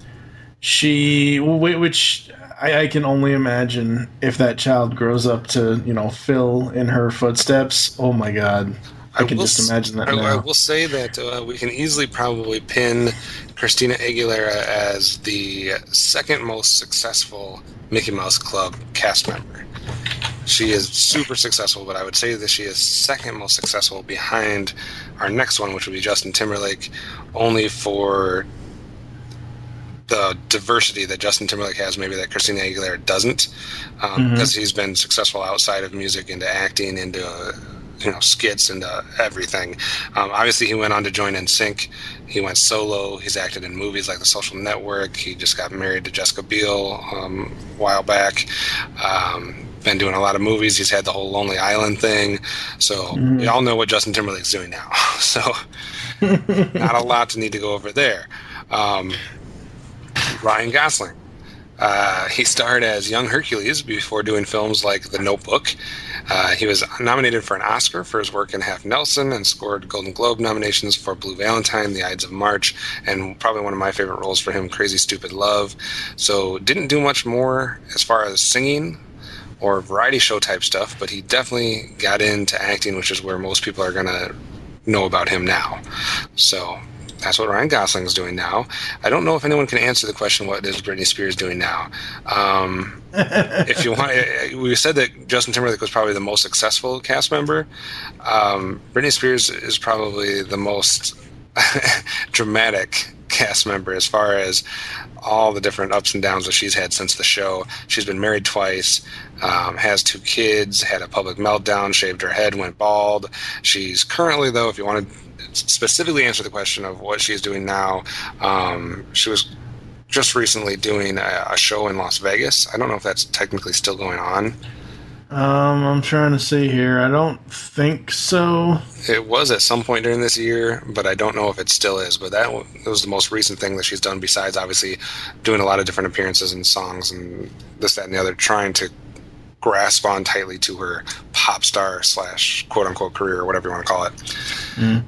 S6: she, which I, I can only imagine if that child grows up to, you know, fill in her footsteps. Oh my God, I, can
S4: will
S6: just imagine that
S4: I, I will say that uh, we can easily probably pin Christina Aguilera as the second most successful Mickey Mouse Club cast member. She is super successful, but I would say that she is second most successful behind our next one, which would be Justin Timberlake, only for the diversity that Justin Timberlake has, maybe that Christina Aguilera doesn't, um,
S6: Mhm.
S4: because he's been successful outside of music into acting, into uh, you know skits, into everything. Um, obviously, he went on to join NSYNC. He went solo. He's acted in movies like The Social Network. He just got married to Jessica Biel um, a while back. Um, been doing a lot of movies. He's had the whole Lonely Island thing. So
S6: Mhm.
S4: we all know what Justin Timberlake's doing now. So not a lot to need to go over there. Um, Ryan Gosling. Uh, he starred as young Hercules before doing films like The Notebook. Uh, he was nominated for an Oscar for his work in Half Nelson and scored Golden Globe nominations for Blue Valentine, The Ides of March, and probably one of my favorite roles for him, Crazy Stupid Love. So didn't do much more as far as singing or variety show type stuff, but he definitely got into acting, which is where most people are going to know about him now. So that's what Ryan Gosling is doing now. I don't know if anyone can answer the question, what is Britney Spears doing now? Um, if you want, we said that Justin Timberlake was probably the most successful cast member. Um, Britney Spears is probably the most dramatic cast member as far as all the different ups and downs that she's had since the show. She's been married twice, um, has two kids, had a public meltdown, shaved her head, went bald. She's currently, though, if you want to specifically answer the question of what she's doing now, um, she was just recently doing a, a show in Las Vegas. I don't know if that's technically still going on.
S6: Um, I'm trying to see here. I don't think so.
S4: It was at some point during this year, but I don't know if it still is. But that that was the most recent thing that she's done, besides obviously doing a lot of different appearances and songs and this, that, and the other, trying to grasp on tightly to her pop star slash quote unquote career or whatever you want to call it.
S6: Mm.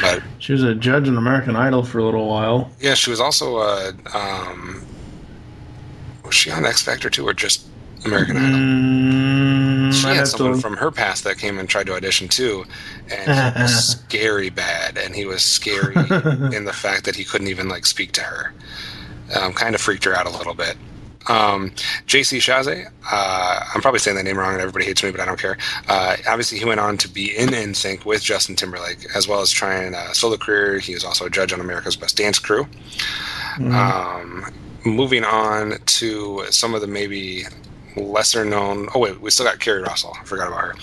S4: But
S6: She was a judge in American Idol for a little while.
S4: yeah, she was also a. um, was she on X Factor too, or just American Idol?
S6: Mm,
S4: She
S6: I'd
S4: had someone
S6: to-
S4: from her past that came and tried to audition too, and he was scary bad, and he was scary in the fact that he couldn't even like speak to her. Um, kind of freaked her out a little bit. Um, JC Chasez, uh, I'm probably saying that name wrong, and everybody hates me, but I don't care. Uh, obviously, he went on to be in NSYNC with Justin Timberlake, as well as trying a solo career. He was also a judge on America's Best Dance Crew. Um, moving on to some of the maybe lesser known. Oh wait, we still got Keri Russell. I forgot about her.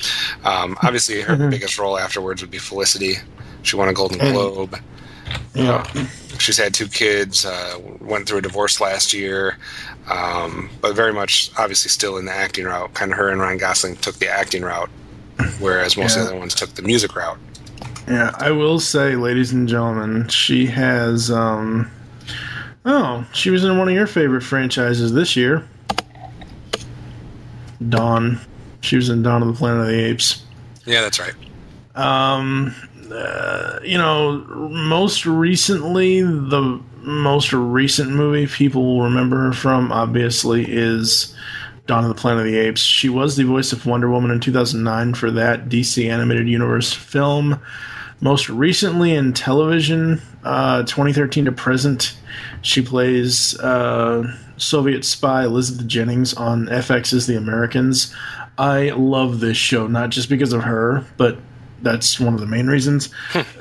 S4: Um, obviously, her
S6: Mhm.
S4: biggest role afterwards would be Felicity. She won a Golden
S6: And-
S4: Globe.
S6: Yeah.
S4: She's had two kids. Uh, went through a divorce last year, um, but very much obviously still in the acting route. Kind of her and Ryan Gosling took the acting route, whereas most
S6: Yeah.
S4: of the other ones took the music route.
S6: Yeah, I will say, ladies and gentlemen, she has. um Oh, she was in one of your favorite franchises this year. Dawn. She was in Dawn of the Planet of the Apes.
S4: Yeah, that's right.
S6: Um, uh, you know, most recently, the most recent movie people will remember her from, obviously, is Dawn of the Planet of the Apes. She was the voice of Wonder Woman in 2009 for that DC animated universe film. Most recently in television, uh, 2013 to present, she plays uh, Soviet spy Elizabeth Jennings on FX's The Americans. I love this show, not just because of her, but that's one of the main reasons.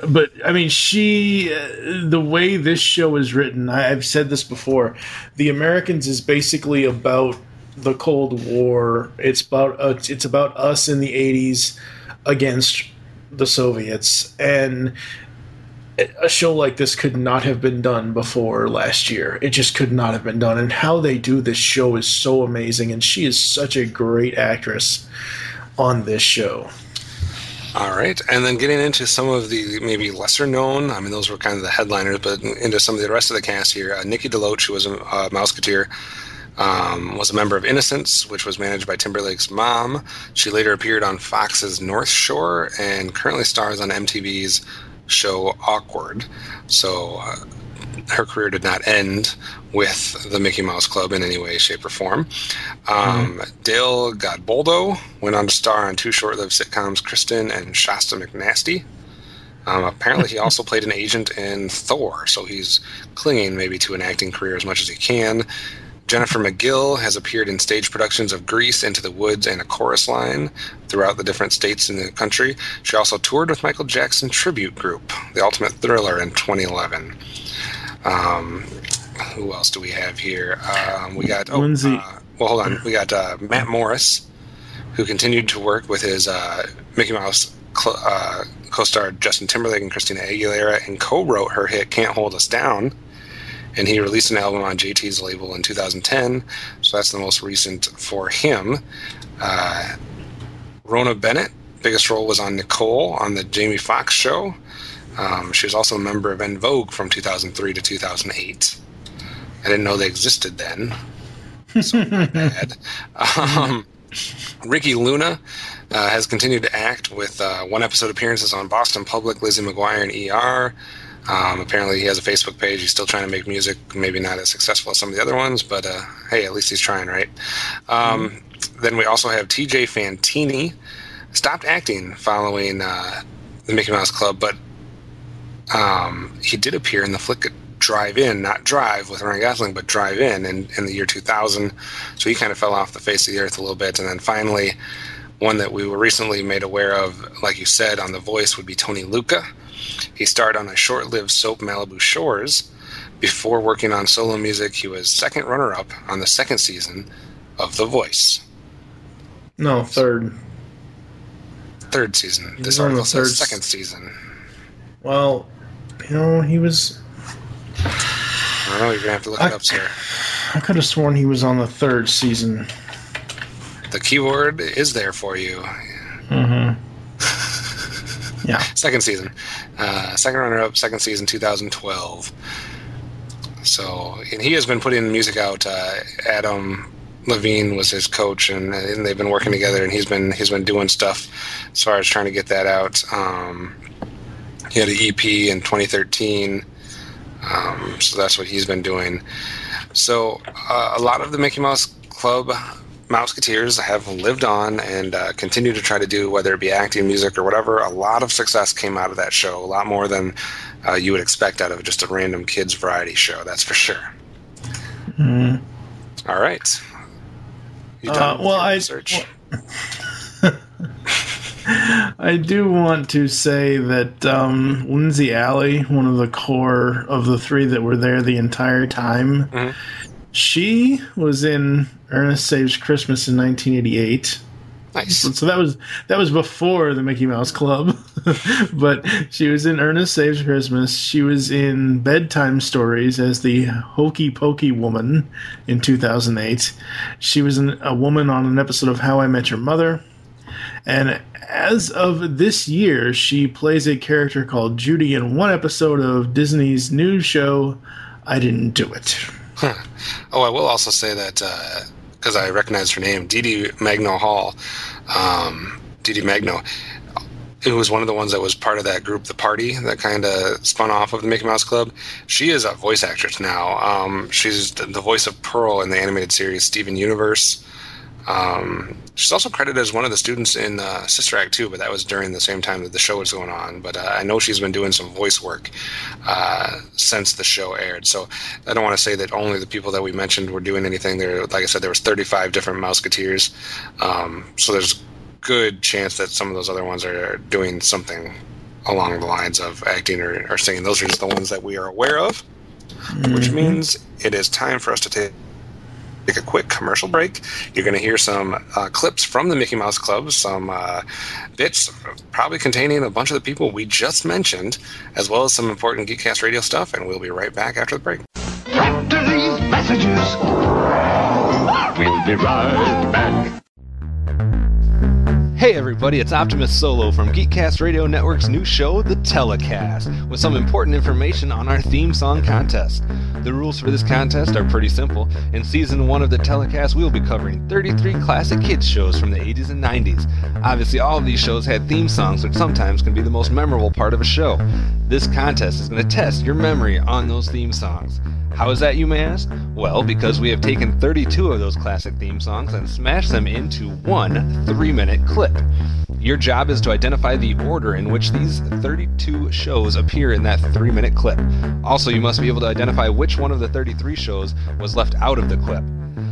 S6: but I mean, she, uh, the way this show is written, I, I've said this before. The Americans is basically about the Cold War. It's about uh, it's about us in the '80s against the Soviets, and a show like this could not have been done before last year. It just could not have been done. And how they do this show is so amazing, and she is such a great actress on this show.
S4: All right, and then getting into some of the maybe lesser known. I mean, those were kind of the headliners, but into some of the rest of the cast here. Uh, Nikki DeLoach, who was a uh, Mouseketeer, um, was a member of Innosense, which was managed by Timberlake's mom. She later appeared on Fox's North Shore and currently stars on MTV's show Awkward. So uh, her career did not end with the Mickey Mouse Club in any way, shape, or form. Um, Dale Godboldo went on to star on two short-lived sitcoms, Kristin and Shasta McNasty. Um, apparently, he also played an agent in Thor, so he's clinging maybe to an acting career as much as he can. Jennifer McGill has appeared in stage productions of Grease, Into the Woods, and A Chorus Line throughout the different states in the country. She also toured with Michael Jackson Tribute Group, The Ultimate Thriller, in 2011. Um, who else do we have here? Um, we got oh,
S6: Lindsay.
S4: uh, well, hold on. We got uh, Matt Morris, who continued to work with his uh, Mickey Mouse cl- uh, co-star Justin Timberlake and Christina Aguilera, and co-wrote her hit "Can't Hold Us Down." And he released an album on JT's label in 2010, so that's the most recent for him. Uh, Rhona Bennett, biggest role was on Nicole on the Jamie Foxx show. Um, she was also a member of En Vogue from 2003 to 2008. I didn't know they existed then. So bad. Um, Ricky Luna uh, has continued to act with uh, one episode appearances on Boston Public, Lizzie McGuire, and ER. Um, apparently, he has a Facebook page. He's still trying to make music. Maybe not as successful as some of the other ones, but uh, hey, at least he's trying, right? Um, Then we also have TJ Fantini. Stopped acting following uh, the Mickey Mouse Club, but um, he did appear in the flick Drive In, not Drive with Ryan Gosling, but Drive In, in in the year 2000. So he kind of fell off the face of the earth a little bit. And then finally, one that we were recently made aware of, like you said, on The Voice would be Tony Lucca. He starred on a short lived soap Malibu Shores. Before working on solo music, he was second runner up on the second season of The Voice.
S6: No, third.
S4: Third season. This article says second season.
S6: Well, you know, he was.
S4: I don't know, you're going to have to look it up, sir.
S6: I could have sworn he was on the third season.
S4: The keyword is there for you.
S6: Mm-hmm. yeah.
S4: Second season. Uh, second runner up, second season, 2012. So, and he has been putting music out. Uh, Adam Levine was his coach, and, and they've been working together. And he's been he's been doing stuff as far as trying to get that out. Um, he had an EP in 2013, um, so that's what he's been doing. So, uh, a lot of the Mickey Mouse Club Mouseketeers have lived on and uh, continue to try to do, whether it be acting, music, or whatever. A lot of success came out of that show. A lot more than uh, you would expect out of just a random kids variety show. That's for sure.
S6: Mm.
S4: All right. You
S6: Uh, well, I
S4: research?
S6: I do want to say that um, Lindsay Alley, one of the core of the three that were there the entire time,
S4: Mm-hmm.
S6: she was in Ernest Saves Christmas in 1988.
S4: Nice.
S6: So that was that was before the Mickey Mouse Club, but she was in Ernest Saves Christmas. She was in Bedtime Stories as the Hokey Pokey woman in 2008. She was in, a woman on an episode of How I Met Your Mother. And as of this year, she plays a character called Judy in one episode of Disney's new show, I Didn't Do It.
S4: Huh. Oh, I will also say that because I recognize her name, Dee Dee Magno Hall. Um, Dee Dee Magno. who was one of the ones that was part of that group, The Party, that kind of spun off of the Mickey Mouse Club. She is a voice actress now. Um, she's the voice of Pearl in the animated series Steven Universe. Um, she's also credited as one of the students in uh, Sister Act 2, but that was during the same time that the show was going on. But uh, I know she's been doing some voice work uh, since the show aired. So I don't want to say that only the people that we mentioned were doing anything. There, like I said, there was 35 different Mouseketeers. Um, so there's good chance that some of those other ones are doing something along the lines of acting or, or singing. Those are just the ones that we are aware of, which
S6: Mhm.
S4: means it is time for us to take take a quick commercial break. You're going to hear some uh, clips from the Mickey Mouse Club, some uh, bits probably containing a bunch of the people we just mentioned, as well as some important Geekcast radio stuff, and we'll be right back after the break.
S5: After these messages, we'll be right back.
S12: Hey everybody, it's Optimus Solo from Geekcast Radio Network's new show, The Telecast, with some important information on our theme song contest. The rules for this contest are pretty simple. In season 1 of The Telecast, we will be covering 33 classic kids shows from the 80s and 90s. Obviously, all of these shows had theme songs, which sometimes can be the most memorable part of a show. This contest is going to test your memory on those theme songs. How is that, you may ask? Well, because we have taken 32 of those classic theme songs and smashed them into one three minute clip. Your job is to identify the order in which these 32 shows appear in that three minute clip. Also, you must be able to identify which one of the 33 shows was left out of the clip.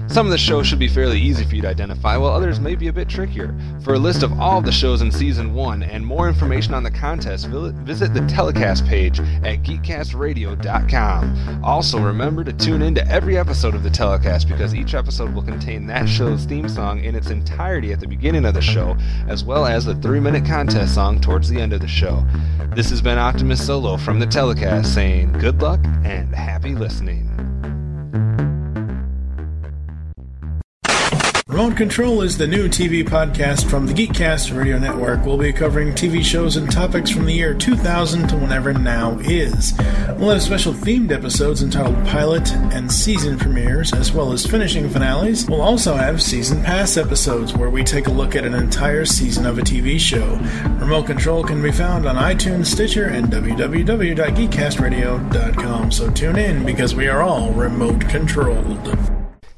S12: Some of the shows should be fairly easy for you to identify, while others may be a bit trickier. For a list of all of the shows in Season 1 and more information on the contest, visit the telecast page at geekcastradio.com. Also, remember to tune in to every episode of the telecast because each episode will contain that show's theme song in its entirety at the beginning of the show, as well as the three minute contest song towards the end of the show. This has been Optimus Solo from the telecast saying good luck and happy listening.
S6: Remote Control is the new TV podcast from the Geekcast Radio Network. We'll be covering TV shows and topics from the year 2000 to whenever now is. We'll have special themed episodes entitled Pilot and Season Premieres, as well as finishing finales. We'll also have Season Pass episodes where we take a look at an entire season of a TV show. Remote Control can be found on iTunes, Stitcher, and www.geekcastradio.com. So tune in because we are all remote controlled.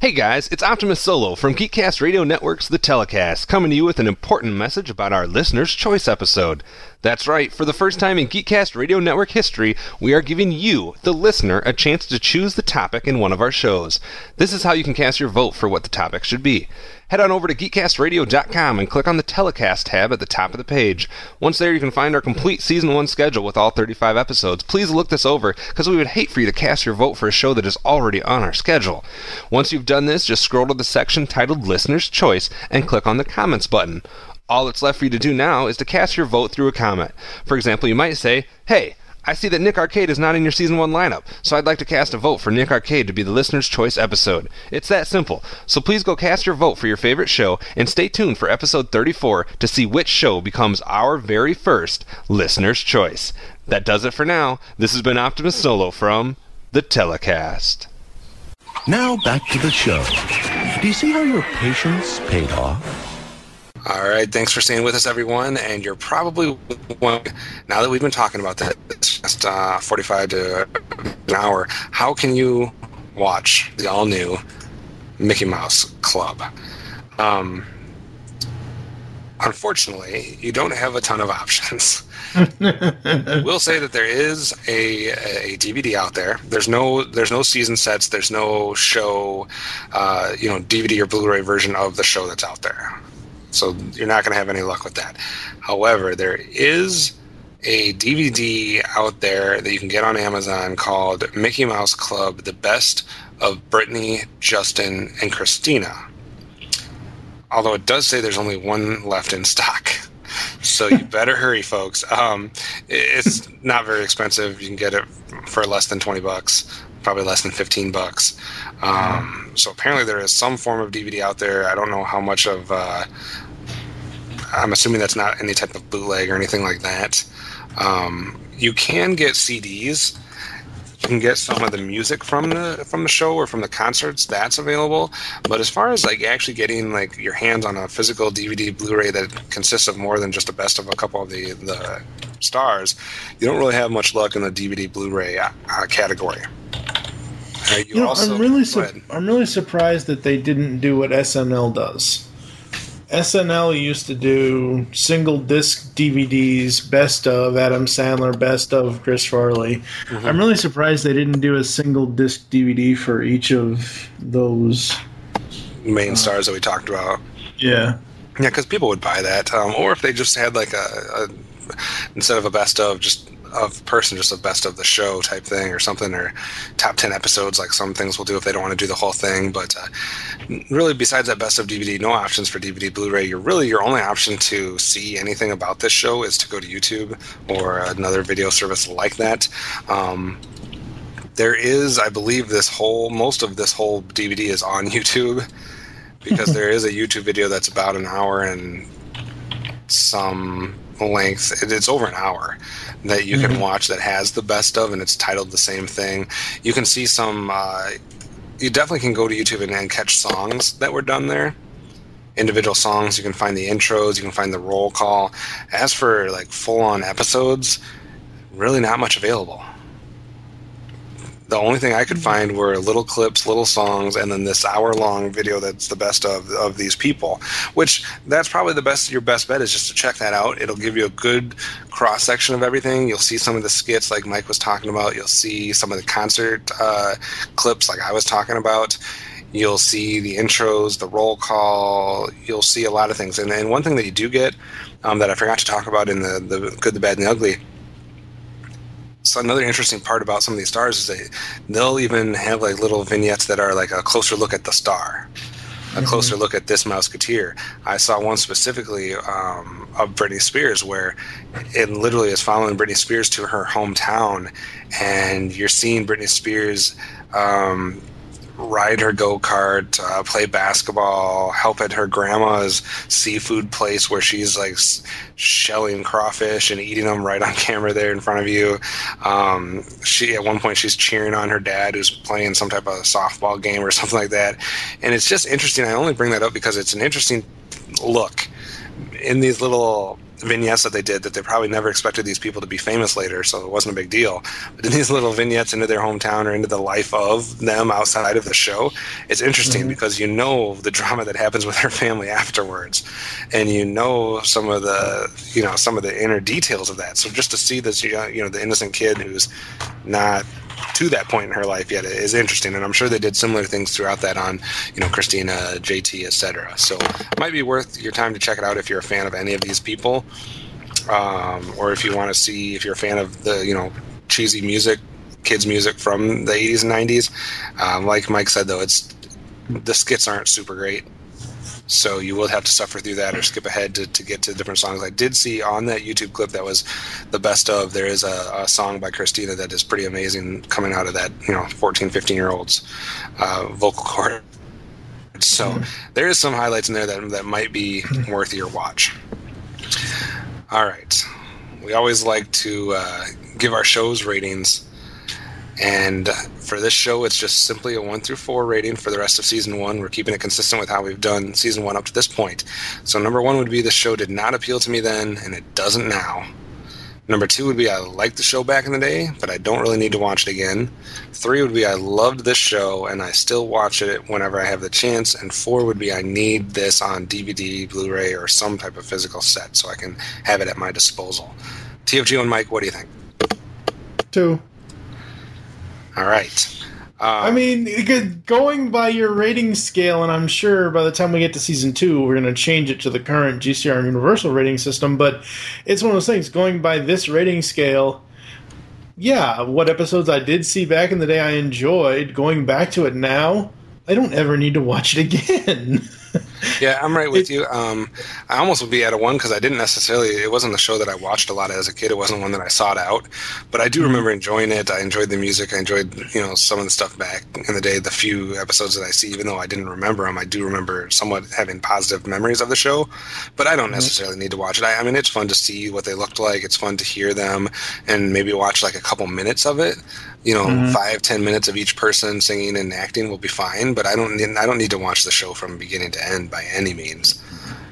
S12: Hey guys, it's Optimus Solo from Geekcast Radio Network's The Telecast, coming to you with an important message about our Listener's Choice episode. That's right, for the first time in Geekcast Radio Network history, we are giving you, the listener, a chance to choose the topic in one of our shows. This is how you can cast your vote for what the topic should be. Head on over to geekcastradio.com and click on the telecast tab at the top of the page. Once there, you can find our complete season 1 schedule with all 35 episodes. Please look this over because we would hate for you to cast your vote for a show that is already on our schedule. Once you've done this, just scroll to the section titled Listener's Choice and click on the comments button. All that's left for you to do now is to cast your vote through a comment. For example, you might say, Hey, I see that Nick Arcade is not in your season 1 lineup, so I'd like to cast a vote for Nick Arcade to be the listener's choice episode. It's that simple. So please go cast your vote for your favorite show and stay tuned for episode 34 to see which show becomes our very first listener's choice. That does it for now. This has been Optimus Solo from The Telecast.
S13: Now back to the show. Do you see how your patience paid off?
S4: All right, thanks for staying with us, everyone. And you're probably wondering, now that we've been talking about that, it's just uh, 45 to an hour. How can you watch the all new Mickey Mouse Club? Um, unfortunately, you don't have a ton of options. we'll say that there is a, a DVD out there. There's no there's no season sets. There's no show, uh, you know, DVD or Blu-ray version of the show that's out there. So you're not going to have any luck with that. However, there is a DVD out there that you can get on Amazon called Mickey Mouse Club: The Best of Britney, Justin, and Christina. Although it does say there's only one left in stock. So you better hurry, folks. Um, it's not very expensive. You can get it for less than 20 bucks, probably less than 15 bucks. Um, so apparently there is some form of DVD out there. I don't know how much of. Uh, I'm assuming that's not any type of bootleg or anything like that. Um, you can get CDs. You can get some of the music from the from the show or from the concerts. That's available. But as far as like actually getting like your hands on a physical DVD Blu-ray that consists of more than just a best of a couple of the the stars, you don't really have much luck in the DVD Blu-ray uh, category. Uh, you
S6: You know,
S4: also-
S6: I'm really su- I'm really surprised that they didn't do what SNL does. SNL used to do single disc DVDs, best of Adam Sandler, best of Chris Farley. I'm really surprised they didn't do a single disc DVD for each of those.
S4: Main stars that we talked about.
S6: Yeah.
S4: Yeah, because people would buy that, um, or if they just had like a, a instead of a best of, just of person, just a best of the show type thing or something, or top ten episodes, like some things will do if they don't want to do the whole thing. But uh, really, besides that best of DVD, no options for DVD, Blu-ray. You're really your only option to see anything about this show is to go to YouTube or another video service like that. Um, there is, I believe, this whole most of this whole DVD is on YouTube because there is a YouTube video that's about an hour and some length. It, it's over an hour that you can
S6: Mhm.
S4: watch that has the best of, and it's titled the same thing. You can see some. Uh, you definitely can go to YouTube and, and catch songs that were done there. Individual songs. You can find the intros. You can find the roll call. As for like full on episodes, really not much available. The only thing I could find were little clips, little songs, and then this hour-long video that's the best of of these people. Which that's probably the best. Your best bet is just to check that out. It'll give you a good cross section of everything. You'll see some of the skits, like Mike was talking about. You'll see some of the concert uh, clips, like I was talking about. You'll see the intros, the roll call. You'll see a lot of things. And, and one thing that you do get um, that I forgot to talk about in the, the good, the bad, and the ugly so another interesting part about some of these stars is they they'll even have like little vignettes that are like a closer look at the star a closer look at this Mouseketeer. I saw one specifically um, of Britney Spears where it literally is following Britney Spears to her hometown, and you're seeing Britney Spears um, ride her go kart, uh, play basketball, help at her grandma's seafood place where she's like shelling crawfish and eating them right on camera there in front of you. Um, she at one point she's cheering on her dad who's playing some type of softball game or something like that, and it's just interesting. I only bring that up because it's an interesting look in these little vignettes that they did that they probably never expected these people to be famous later, so it wasn't a big deal. But in these little vignettes into their hometown or into the life of them outside of the show, it's interesting mm-hmm. because you know the drama that happens with their family afterwards, and you know some of the you know some of the inner details of that. So just to see this you know, the innocent kid who's not to that point in her life yet is interesting and i'm sure they did similar things throughout that on you know christina jt etc so it might be worth your time to check it out if you're a fan of any of these people um, or if you want to see if you're a fan of the you know cheesy music kids music from the 80s and 90s um, like mike said though it's the skits aren't super great so you will have to suffer through that or skip ahead to, to get to different songs. I did see on that YouTube clip that was the best of, there is a, a song by Christina that is pretty amazing coming out of that, you know, 14, 15 year olds uh, vocal cord. So there is some highlights in there that, that might be worth your watch. All right. We always like to uh, give our shows ratings. And for this show, it's just simply a one through four rating for the rest of season one. We're keeping it consistent with how we've done season one up to this point. So, number one would be the show did not appeal to me then, and it doesn't now. Number two would be I liked the show back in the day, but I don't really need to watch it again. Three would be I loved this show, and I still watch it whenever I have the chance. And four would be I need this on DVD, Blu ray, or some type of physical set so I can have it at my disposal. TFG and Mike, what do you think?
S6: Two.
S4: All right.
S6: I um, mean, going by your rating scale, and I'm sure by the time we get to season two, we're going to change it to the current GCR Universal rating system. But it's one of those things. Going by this rating scale, yeah, what episodes I did see back in the day I enjoyed. Going back to it now, I don't ever need to watch it again.
S4: Yeah, I'm right with you. Um, I almost would be at a one because I didn't necessarily. It wasn't a show that I watched a lot as a kid. It wasn't one that I sought out, but I do remember enjoying it. I enjoyed the music. I enjoyed you know some of the stuff back in the day. The few episodes that I see, even though I didn't remember them, I do remember somewhat having positive memories of the show. But I don't necessarily need to watch it. I, I mean, it's fun to see what they looked like. It's fun to hear them and maybe watch like a couple minutes of it. You know,
S6: Mhm.
S4: five ten minutes of each person singing and acting will be fine. But I don't need, I don't need to watch the show from beginning to end by any means.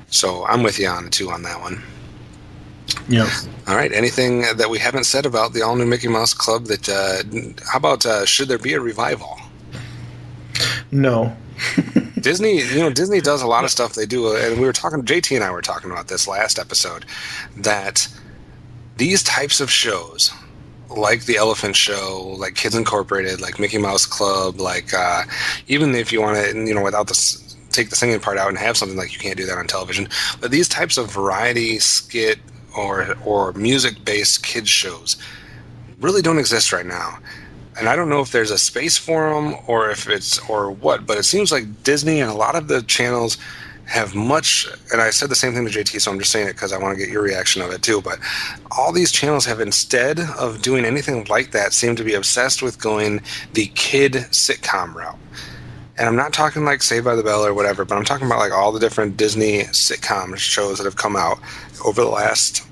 S4: So I'm with you on two on that one.
S6: Yeah.
S4: All right. Anything that we haven't said about the all new Mickey Mouse Club? That uh, how about uh, should there be a revival?
S6: No.
S4: Disney, you know, Disney does a lot of stuff. They do, uh, and we were talking. JT and I were talking about this last episode. That these types of shows, like the Elephant Show, like Kids Incorporated, like Mickey Mouse Club, like uh, even if you want to, you know, without the take the singing part out and have something like you can't do that on television. But these types of variety skit or or music based kids shows really don't exist right now. And I don't know if there's a space for them or if it's or what, but it seems like Disney and a lot of the channels have much and I said the same thing to JT so I'm just saying it because I want to get your reaction of it too but all these channels have instead of doing anything like that seem to be obsessed with going the kid sitcom route and I'm not talking like Saved by the Bell or whatever, but I'm talking about like all the different Disney sitcom shows that have come out over the last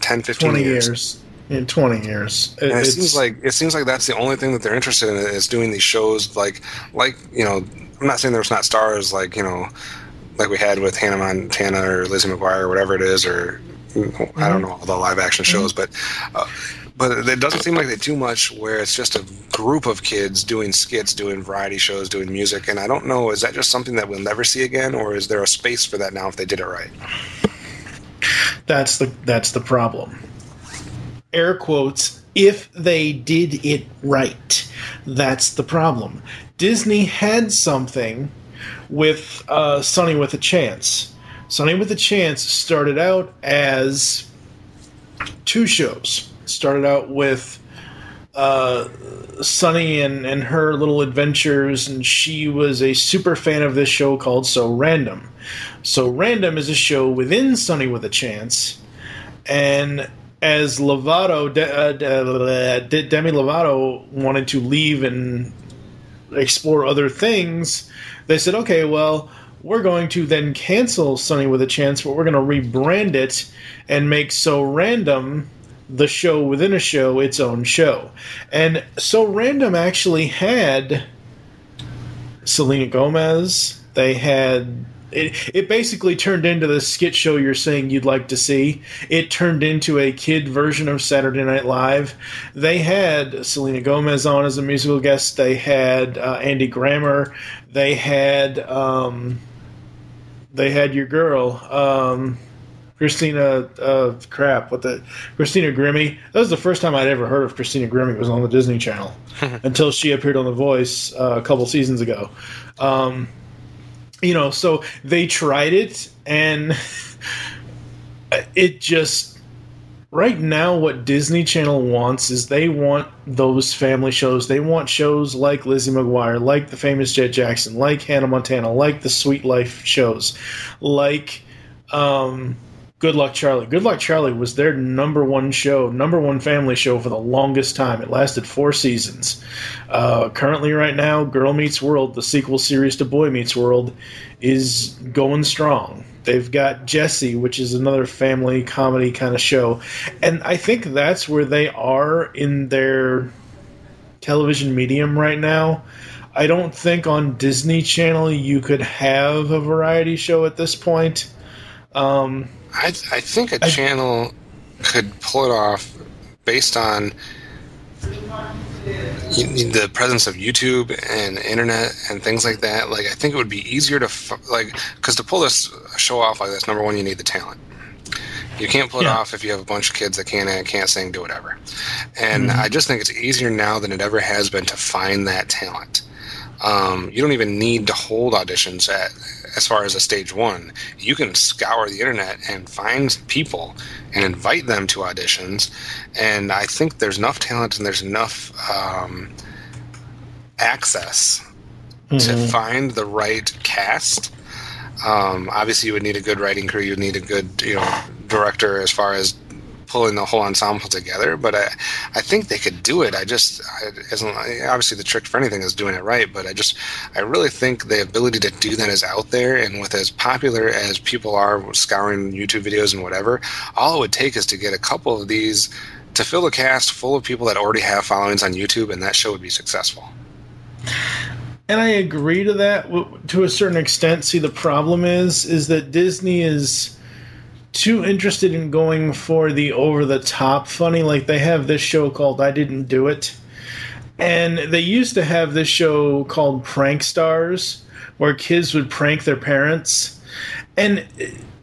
S4: 10, 15
S6: 20
S4: years.
S6: years. In 20 years. It,
S4: And it seems like it seems like that's the only thing that they're interested in is doing these shows like like you know I'm not saying there's not stars like you know like we had with Hannah Montana or Lizzie McGuire or whatever it is or I don't know all the live action shows but uh, but it doesn't seem like they do much where it's just a group of kids doing skits doing variety shows doing music and I don't know is that just something that we'll never see again or is there a space for that now if they did it right
S6: That's the that's the problem. Air quotes if they did it right. That's the problem. Disney had something with uh, Sonny with a Chance. Sonny with a Chance started out as two shows. Started out with uh, Sonny and, and her little adventures, and she was a super fan of this show called So Random. So Random is a show within Sonny with a Chance, and as Lovato, De, uh, De- De- Demi Lovato wanted to leave and explore other things, they said, okay, well, we're going to then cancel Sonny with a Chance, but we're going to rebrand it and make So Random the show within a show its own show. And So Random actually had Selena Gomez. They had it, it basically turned into the skit show you're saying you'd like to see. It turned into a kid version of Saturday Night Live. They had Selena Gomez on as a musical guest. They had uh, Andy Grammer. They had um, they had your girl um, Christina. Uh, crap, what the Christina Grimmie. That was the first time I'd ever heard of Christina Grimmie. Was on the Disney Channel until she appeared on The Voice uh, a couple seasons ago. Um, you know, so they tried it and it just right now what Disney Channel wants is they want those family shows. They want shows like Lizzie McGuire, like the famous Jett Jackson, like Hannah Montana, like the Sweet Life shows, like um Good Luck Charlie. Good Luck Charlie was their number one show, number one family show for the longest time. It lasted four seasons. Uh, currently, right now, Girl Meets World, the sequel series to Boy Meets World, is going strong. They've got Jessie, which is another family comedy kind of show. And I think that's where they are in their television medium right now. I don't think on Disney Channel you could have a variety show at this point. Um,
S4: I, I think a channel could pull it off based on the presence of YouTube and internet and things like that. Like, I think it would be easier to f- like because to pull this show off like this, number one, you need the talent. You can't pull it
S6: Yeah.
S4: off if you have a bunch of kids that can't can't sing, do whatever. And
S6: Mhm.
S4: I just think it's easier now than it ever has been to find that talent. Um, you don't even need to hold auditions at as far as a stage one. You can scour the internet and find people and invite them to auditions. And I think there's enough talent and there's enough um, access to
S6: Mhm.
S4: find the right cast. Um, obviously, you would need a good writing crew. You would need a good, you know, director as far as pulling the whole ensemble together. But I, I think they could do it. I just, I, obviously the trick for anything is doing it right. But I just, I really think the ability to do that is out there. And with as popular as people are scouring YouTube videos and whatever, all it would take is to get a couple of these to fill a cast full of people that already have followings on YouTube, and that show would be successful.
S6: and I agree to that to a certain extent. See, the problem is is that Disney is too interested in going for the over the top funny. Like they have this show called I Didn't Do It, and they used to have this show called Prank Stars, where kids would prank their parents. And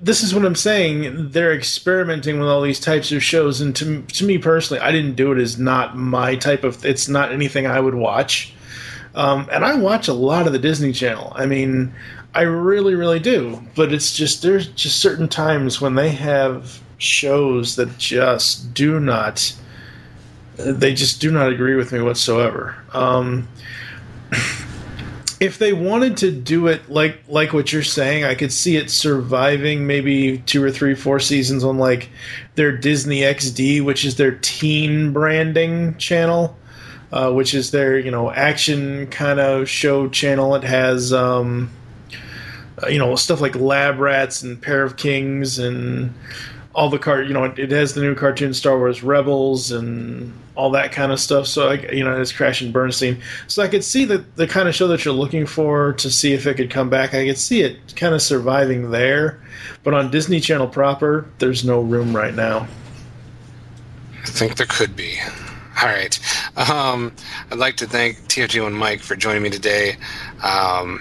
S6: this is what I'm saying. They're experimenting with all these types of shows, and to to me personally, I didn't do it. Is not my type of. It's not anything I would watch. Um, and I watch a lot of the Disney Channel. I mean, I really, really do. But it's just there's just certain times when they have shows that just do not. They just do not agree with me whatsoever. Um, if they wanted to do it like like what you're saying, I could see it surviving maybe two or three, four seasons on like their Disney XD, which is their teen branding channel, uh, which is their you know action kind of show channel. It has um, uh, you know stuff like Lab Rats and Pair of Kings and all the car you know it, it has the new cartoon Star Wars Rebels and all that kind of stuff. So I, you know, it's Crash and Bernstein. So I could see the the kind of show that you're looking for to see if it could come back. I could see it kind of surviving there, but on Disney Channel proper, there's no room right now.
S4: I think there could be. All right. Um, I'd like to thank TFG and Mike for joining me today. Um,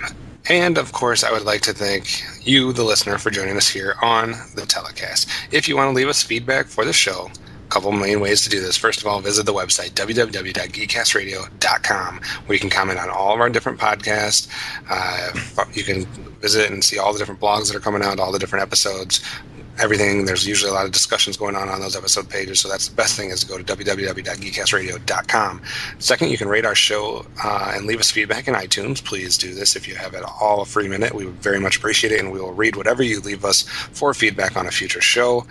S4: and of course, I would like to thank you, the listener, for joining us here on the telecast. If you want to leave us feedback for the show, a couple main ways to do this. First of all, visit the website, www.geekcastradio.com, where you can comment on all of our different podcasts. Uh, you can visit and see all the different blogs that are coming out, all the different episodes, everything. There's usually a lot of discussions going on on those episode pages, so that's the best thing is to go to www.geekcastradio.com. Second, you can rate our show uh, and leave us feedback in iTunes. Please do this if you have at all a free minute. We would very much appreciate it, and we will read whatever you leave us for feedback on a future show.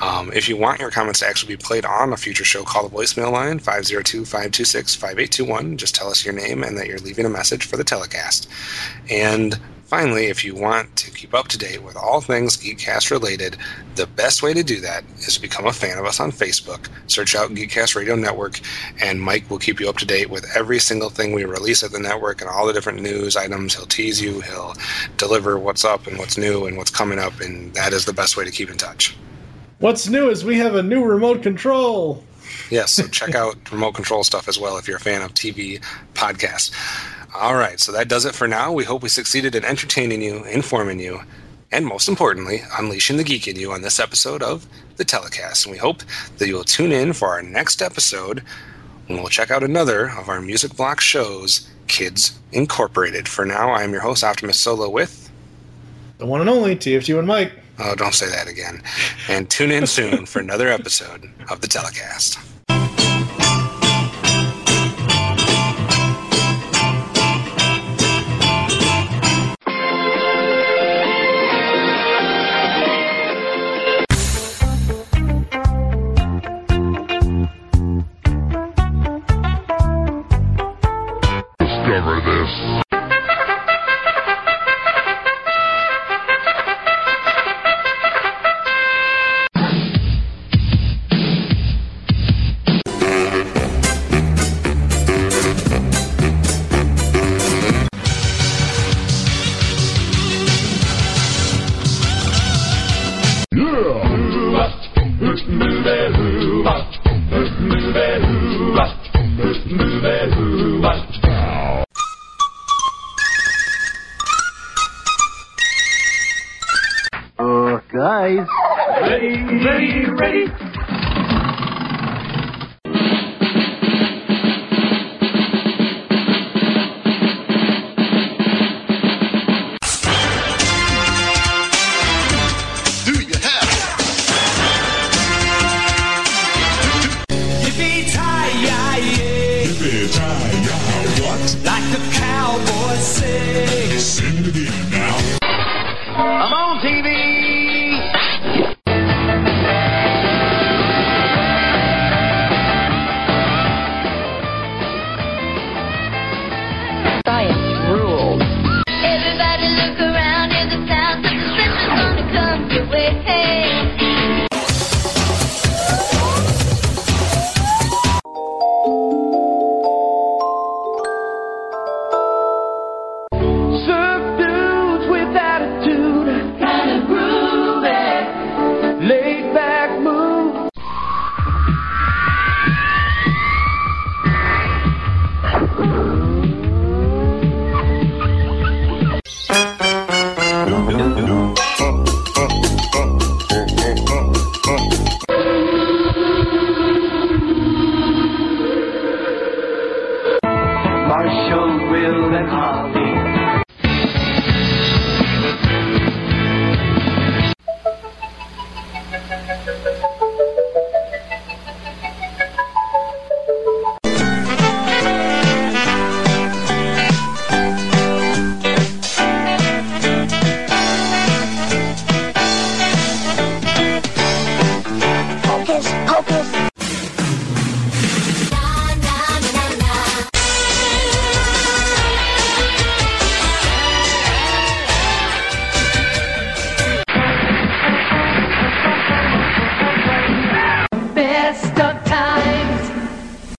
S4: Um, if you want your comments to actually be played on a future show, call the voicemail line 502 526 5821. Just tell us your name and that you're leaving a message for the telecast. And finally, if you want to keep up to date with all things Geekcast related, the best way to do that is to become a fan of us on Facebook. Search out Geekcast Radio Network, and Mike will keep you up to date with every single thing we release at the network and all the different news items. He'll tease you, he'll deliver what's up and what's new and what's coming up, and that is the best way to keep in touch.
S6: What's new is we have a new remote control.
S4: Yes, so check out remote control stuff as well if you're a fan of TV podcasts. All right, so that does it for now. We hope we succeeded in entertaining you, informing you, and most importantly, unleashing the geek in you on this episode of The Telecast. And we hope that you will tune in for our next episode when we'll check out another of our music block shows, Kids Incorporated. For now, I am your host, Optimus Solo, with
S6: the one and only TFG and Mike.
S4: Oh, don't say that again. And tune in soon for another episode of The Telecast.
S2: Guys.
S5: Ready, ready, ready.